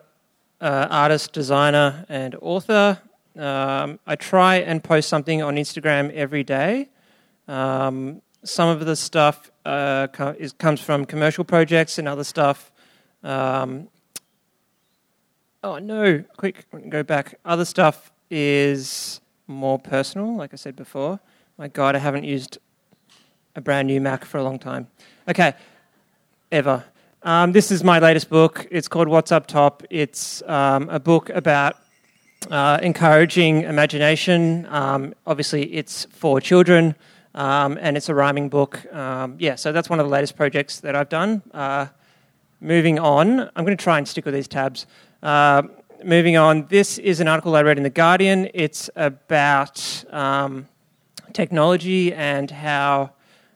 uh, artist, designer, and author. Um, I try and post something on Instagram every day. Um, some of the stuff uh, is, comes from commercial projects, and other stuff. Um, oh no! Quick, go back. Other stuff is more personal, like I said before. My God, I haven't used a brand new Mac for a long time. Okay, ever. Um, this is my latest book. It's called What's Up Top. It's um, a book about uh, encouraging imagination. Um, obviously, it's for children, um, and it's a rhyming book. Um, yeah, so that's one of the latest projects that I've done. Uh, moving on, I'm going to try and stick with these tabs. Uh, moving on, this is an article I read in The Guardian. It's about um, technology and how,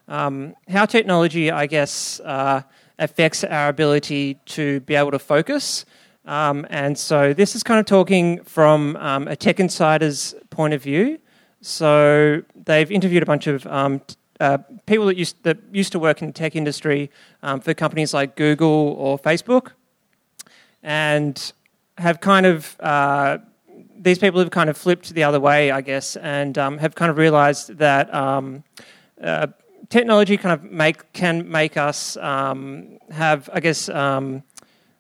how technology, I guess, uh, affects our ability to be able to focus. Um, and so this is kind of talking from um, a tech insider's point of view. So they've interviewed a bunch of um, uh, people that used, that used to work in the tech industry um, for companies like Google or Facebook, and have kind of uh, these people have kind of flipped the other way, I guess, and um, have kind of realised that. Um, uh, technology kind of make can make us um, have, I guess, um,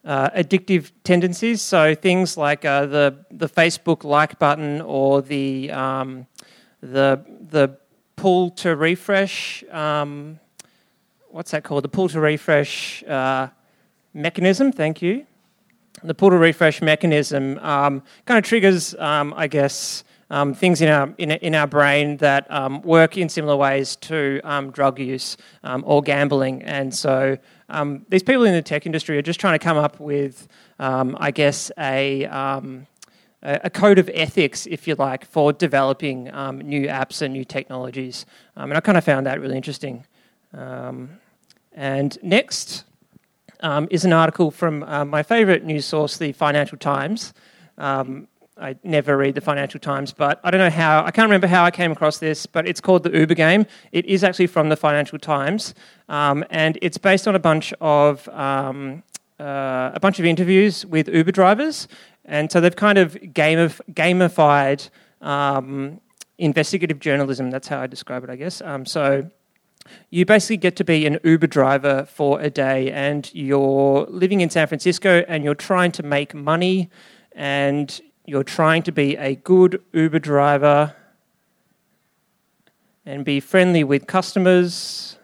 uh, addictive tendencies. So things like uh, the the Facebook like button or the um, the the pull to refresh. Um, what's that called? The pull to refresh uh, mechanism. Thank you. The pull to refresh mechanism um, kind of triggers, um, I guess um, things in our in, in our brain that um, work in similar ways to um, drug use um, or gambling, and so um, these people in the tech industry are just trying to come up with, um, I guess, a a code of ethics, if you like, for developing new apps and new technologies, and I kind of found that really interesting. and next is an article from uh, my favourite news source, the Financial Times. Um, I never read the Financial Times, but I don't know how, I can't remember how I came across this, but it's called The Uber Game. It is actually from the Financial Times, um, and it's based on a bunch of, um, uh, a bunch of interviews with Uber drivers. And so they've kind of gamif- gamified um, investigative journalism. That's how I describe it, I guess. Um, so you basically get to be an Uber driver for a day, and you're living in San Francisco and you're trying to make money and you're trying to be a good Uber driver and be friendly with customers.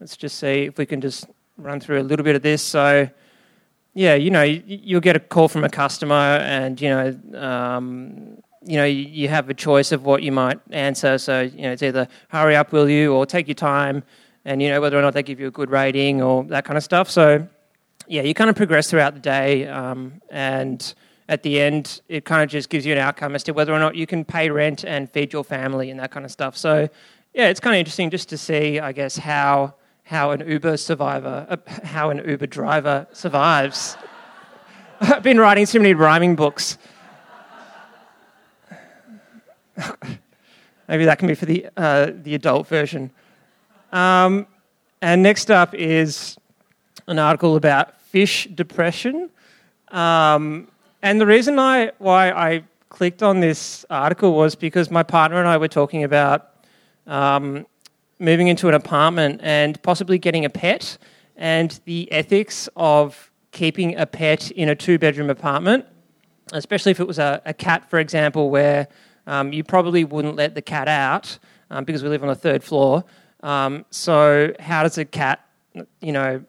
Let's just see if we can just run through a little bit of this. So, yeah, you know, you'll get a call from a customer, and you know, um, you know, you have a choice of what you might answer. So, you know, it's either hurry up, will you, or take your time, and you know whether or not they give you a good rating or that kind of stuff. So, yeah, you kind of progress throughout the day, um, and at the end, it kind of just gives you an outcome as to whether or not you can pay rent and feed your family and that kind of stuff. So, yeah, it's kind of interesting just to see, I guess, how how an Uber survivor, uh, how an Uber driver survives. [laughs] I've been writing so many rhyming books. [laughs] Maybe that can be for the uh, the adult version. Um, and next up is an article about fish depression. Um, and the reason I, why I clicked on this article was because my partner and I were talking about um, moving into an apartment and possibly getting a pet and the ethics of keeping a pet in a two bedroom apartment, especially if it was a, a cat, for example, where um, you probably wouldn't let the cat out um, because we live on the third floor. Um, so, how does a cat, you know,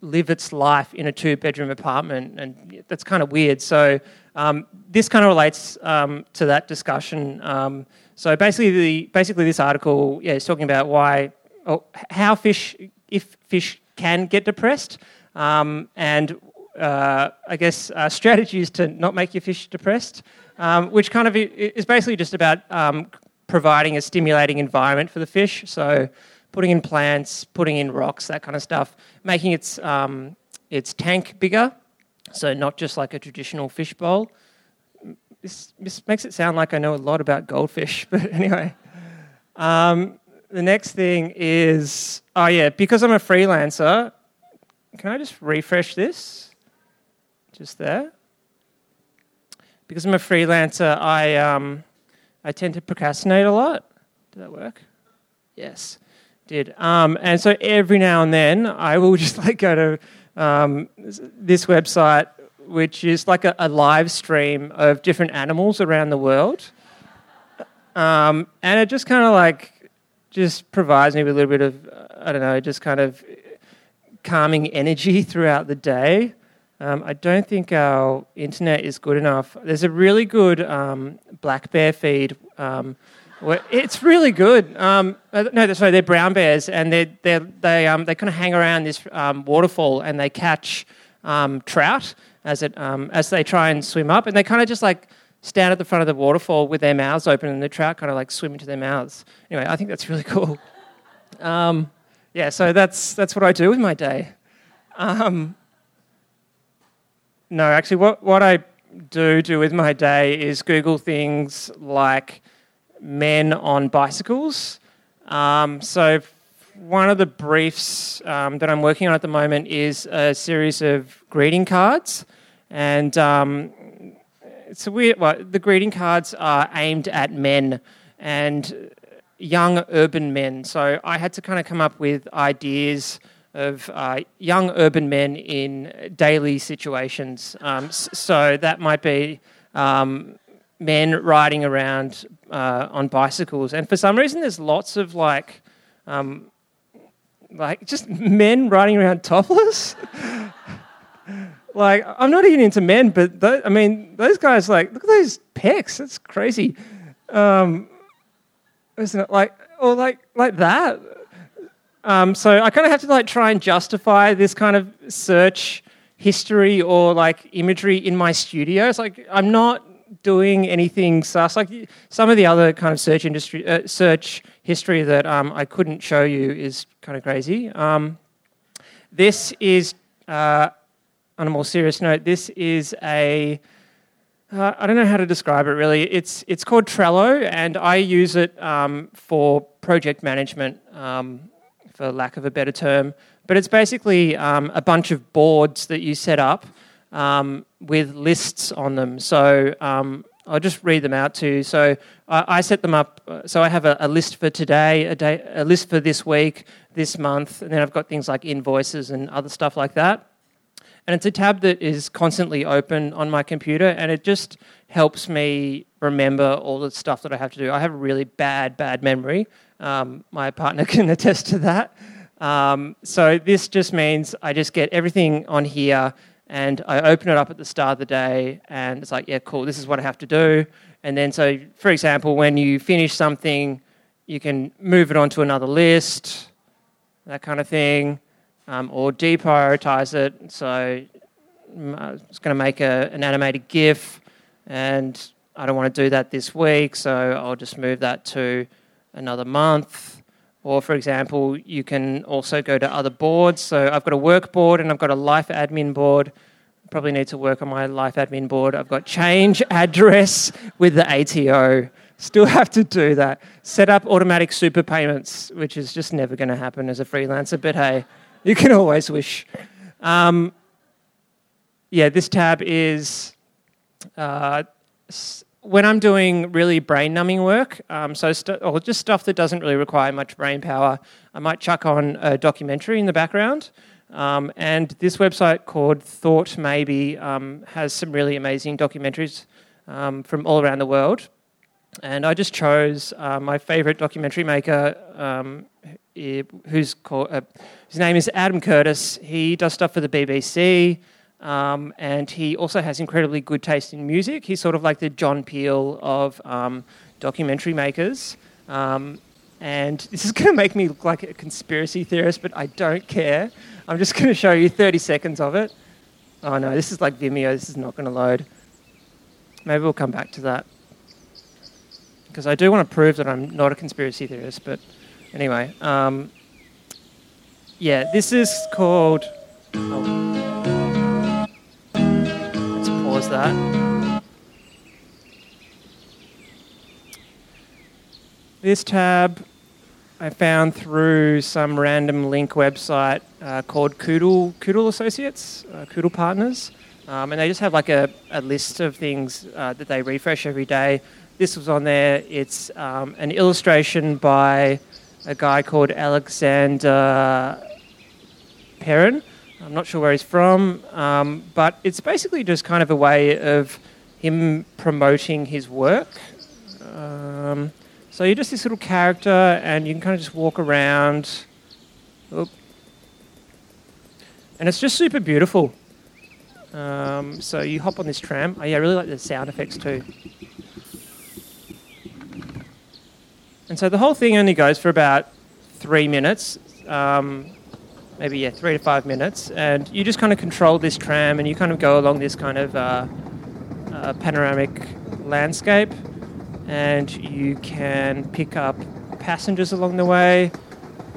live its life in a two bedroom apartment? And that's kind of weird. So, um, this kind of relates um, to that discussion. Um, so, basically, the, basically, this article yeah, is talking about why, or how fish, if fish can get depressed, um, and uh, I guess uh, strategies to not make your fish depressed, um, which kind of is basically just about um, providing a stimulating environment for the fish. So, putting in plants, putting in rocks, that kind of stuff, making its um, its tank bigger, so not just like a traditional fish bowl. This, this makes it sound like I know a lot about goldfish, [laughs] but anyway. Um, the next thing is, oh yeah, because I'm a freelancer, can I just refresh this? Just there. Because I'm a freelancer, I um, I tend to procrastinate a lot. Did that work? Yes, did. Um, and so every now and then, I will [laughs] just like go to um, this website, which is like a, a, live stream of different animals around the world, um, and it just kind of like just provides me with a little bit of I don't know, just kind of calming energy [laughs] throughout the day. Um, I don't think our internet is good enough. There's a really good um, black bear feed. Um, it's really good. Um, uh, no, sorry, they're brown bears, and they they they um, they kind of hang around this um, waterfall and they catch trout as it as they try and swim up, and they kind of just like stand at the front of the waterfall with their mouths open, and the trout kind of like swim into their mouths. Anyway, I think that's really [laughs] cool. yeah, so that's that's what I do with my day. Um, no, actually, what, what I do do with my day is Google things like men on bicycles. Um, so, one of the briefs um, that I'm working on at the moment is a series of greeting cards. And um, it's a weird, well, the greeting cards are aimed at men and young urban men. So, I had to kind of come up with ideas of uh, young urban men in daily situations. Um, so that might be um, men riding around uh, on bicycles, and for some reason, there's lots of like, um, like just men riding around topless. [laughs] like I'm not even into men, but th- I mean, those guys like look at those pecs. That's crazy. Um, isn't it like or like like that? Um, so I kind of have to like try and justify this kind of search history or like imagery in my studio. It's like I'm not doing anything sus. Like some of the other kind of search industry uh, search history that um, I couldn't show you is kind of crazy. Um, this is uh, on a more serious note. This is a uh, I don't know how to describe it really. It's it's called Trello, and I use it um, for project management. Um, for lack of a better term. But it's basically um, a bunch of boards that you set up um, with lists on them. So um, I'll just read them out to you. So I, I set them up. Uh, so I have a, a, list for today, a, day, a list for this week, this month, and then I've got things like invoices and other stuff like that. And it's a tab that is constantly open on my computer, and it just helps me remember all the stuff that I have to do. I have a really bad, bad memory, um, my partner [laughs] can attest to that. Um, so this just means I just get everything on here and I open it up at the start of the day and it's like, yeah, cool, this is what I have to do. And then, so for example, when you finish something, you can move it onto another list, that kind of thing, um, or deprioritize it. So mm, I was going to make a, an animated GIF and I don't want to do that this week, so I'll just move that to another month. Or, for example, you can also go to other boards. So, I've got a work board and I've got a life admin board. Probably need to work on my life admin board. I've got change [laughs] address with the ATO. Still [laughs] have to do that. Set up automatic super payments, which is just never going to happen as a freelancer, but hey, you can [laughs] always wish. Um, yeah, this tab is uh, when I'm doing really brain numbing work, um, so st- or just stuff that doesn't really require much brain power, I might chuck on a documentary in the background. Um, and this website called Thought Maybe um, has some really amazing documentaries um, from all around the world. And I just chose uh, my favorite documentary maker, um, who's called, uh, his name is Adam Curtis. He does stuff for the BBC. Um, and he also has incredibly good taste in music. He's sort of like the John Peel of um, documentary makers. Um, and this is [laughs] going to make me look like a conspiracy theorist, but I don't care. I'm just going to show you 30 seconds of it. Oh no, this is like Vimeo. This is not going to load. Maybe we'll come back to that. Because I do want to prove that I'm not a conspiracy theorist, but anyway. Um, yeah, this is called. Oh. That. This tab I found through some random link website uh, called Koodle, Koodle Associates, uh, Koodle Partners. Um, and they just have like a, a list of things uh, that they refresh every day. This was on there. It's um, an illustration by a guy called Alexander Perrin. I'm not sure where he's from, um, but it's basically just kind of a way of him promoting his work. Um, so you're just this little character, and you can kind of just walk around. Oop. And it's just super beautiful. Um, so you hop on this tram. Oh, yeah, I really like the sound effects too. And so the whole thing only goes for about three minutes, um, maybe yeah, three to five minutes, and you just kind of control this tram, and you kind of go along this kind of uh, uh, panoramic landscape, and you can pick up passengers along the way.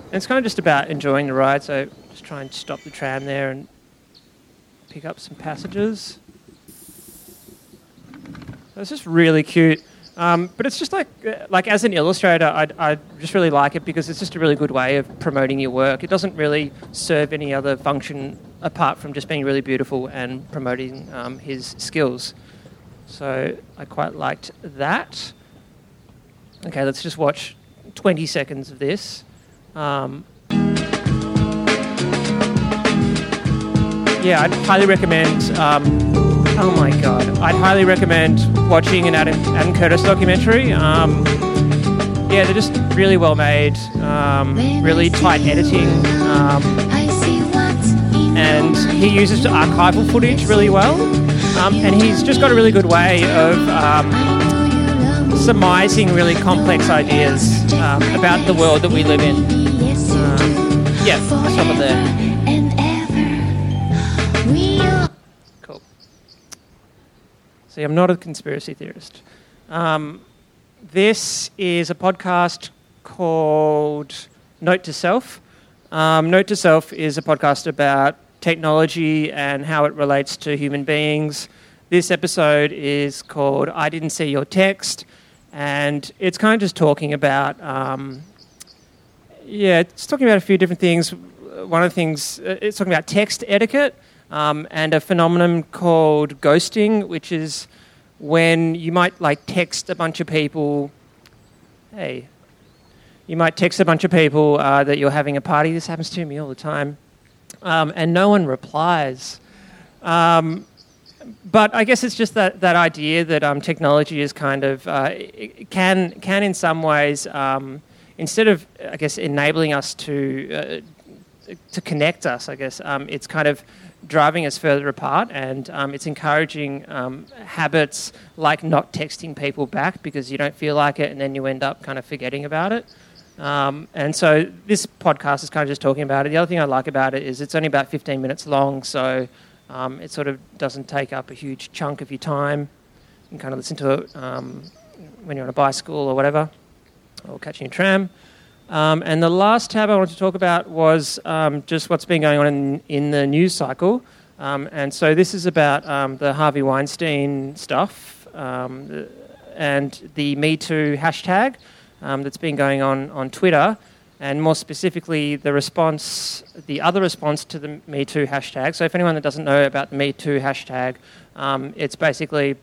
And it's kind of just about enjoying the ride. So just try and stop the tram there and pick up some passengers. It's just really cute. Um, but it's just like, uh, like as an illustrator, I, I just really like it because it's just a really good way of promoting your work. It doesn't really serve any other function apart from just being really beautiful and promoting um, his skills. So I quite liked that. Okay, let's just watch 20 seconds of this. Um, yeah, I'd highly recommend. Oh my god, I'd highly recommend watching an Adam, Adam Curtis documentary. Um, yeah, they're just really well made, um, really tight editing, um, and he uses archival footage really well. Um, and he's just got a really good way of um, surmising really complex ideas um, about the world that we live in. Um, yeah, I'll stop it there. See, I'm not a conspiracy theorist. Um, this is a podcast called Note to Self. Um, Note to Self is a podcast about technology and how it relates to human beings. This episode is called I Didn't See Your Text, and it's kind of just talking about, um, yeah, it's talking about a few different things. One of the things, uh, it's talking about text etiquette um, and a phenomenon called ghosting, which is when you might like text a bunch of people, hey, you might text a bunch of people uh, that you're having a party. This happens to me all the time um, and no one replies. Um, but I guess it's just that, that idea that um, technology is kind of uh, can can in some ways um, instead of I guess enabling us to uh, to connect us, I guess um, it's kind of driving us further apart, and um, it's encouraging habits like not texting people back because you don't feel like it, and then you end up kind of forgetting about it. Um, and so this podcast is kind of just talking about it. The other thing I like about it is it's only about 15 minutes long, so um, it sort of doesn't take up a huge chunk of your time. You can kind of listen to it um, when you're on a bicycle or whatever, or catching a tram. Um, and the last tab I wanted to talk about was um, just what's been going on in, in the news cycle. Um, and so this is about the Harvey Weinstein stuff and the Me Too hashtag um, that's been going on on Twitter, and more specifically, the response, the other response to the Me Too hashtag. So, if anyone that doesn't know about the Me Too hashtag, um, it's basically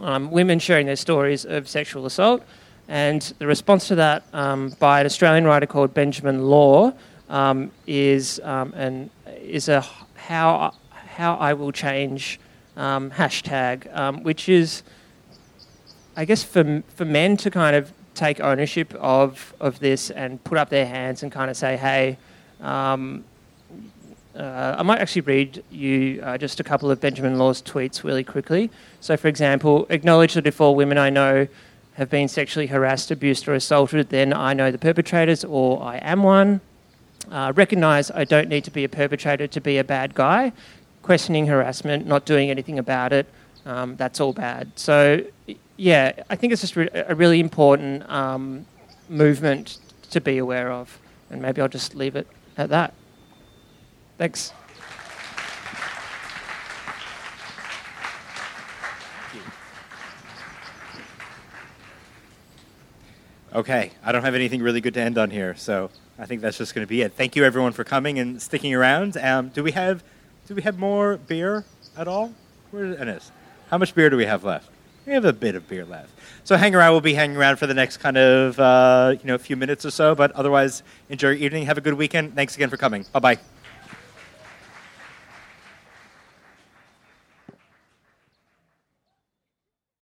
um, women sharing their stories of sexual assault. And the response to that um, by an Australian writer called Benjamin Law um, is um, an is a how how I will change um, hashtag, um, which is I guess for for men to kind of take ownership of of this and put up their hands and kind of say, hey. Uh, I might actually read you uh, just a couple of Benjamin Law's tweets really quickly. So, for example, acknowledge that if all women I know have been sexually harassed, abused, or assaulted, then I know the perpetrators or I am one. Uh, recognize I don't need to be a perpetrator to be a bad guy. Questioning harassment, not doing anything about it, um, that's all bad. So, yeah, I think it's just re- a really important um, movement to be aware of. And maybe I'll just leave it at that. Thanks. Okay, I don't have anything really good to end on here, so I think that's just going to be it. Thank you everyone for coming and sticking around. Um, do we have do we have more beer at all? Where is Ennis? How much beer do we have left? We have a bit of beer left. So hang around. We'll be hanging around for the next kind of uh, you know few minutes or so. But otherwise, enjoy your evening. Have a good weekend. Thanks again for coming. Bye bye.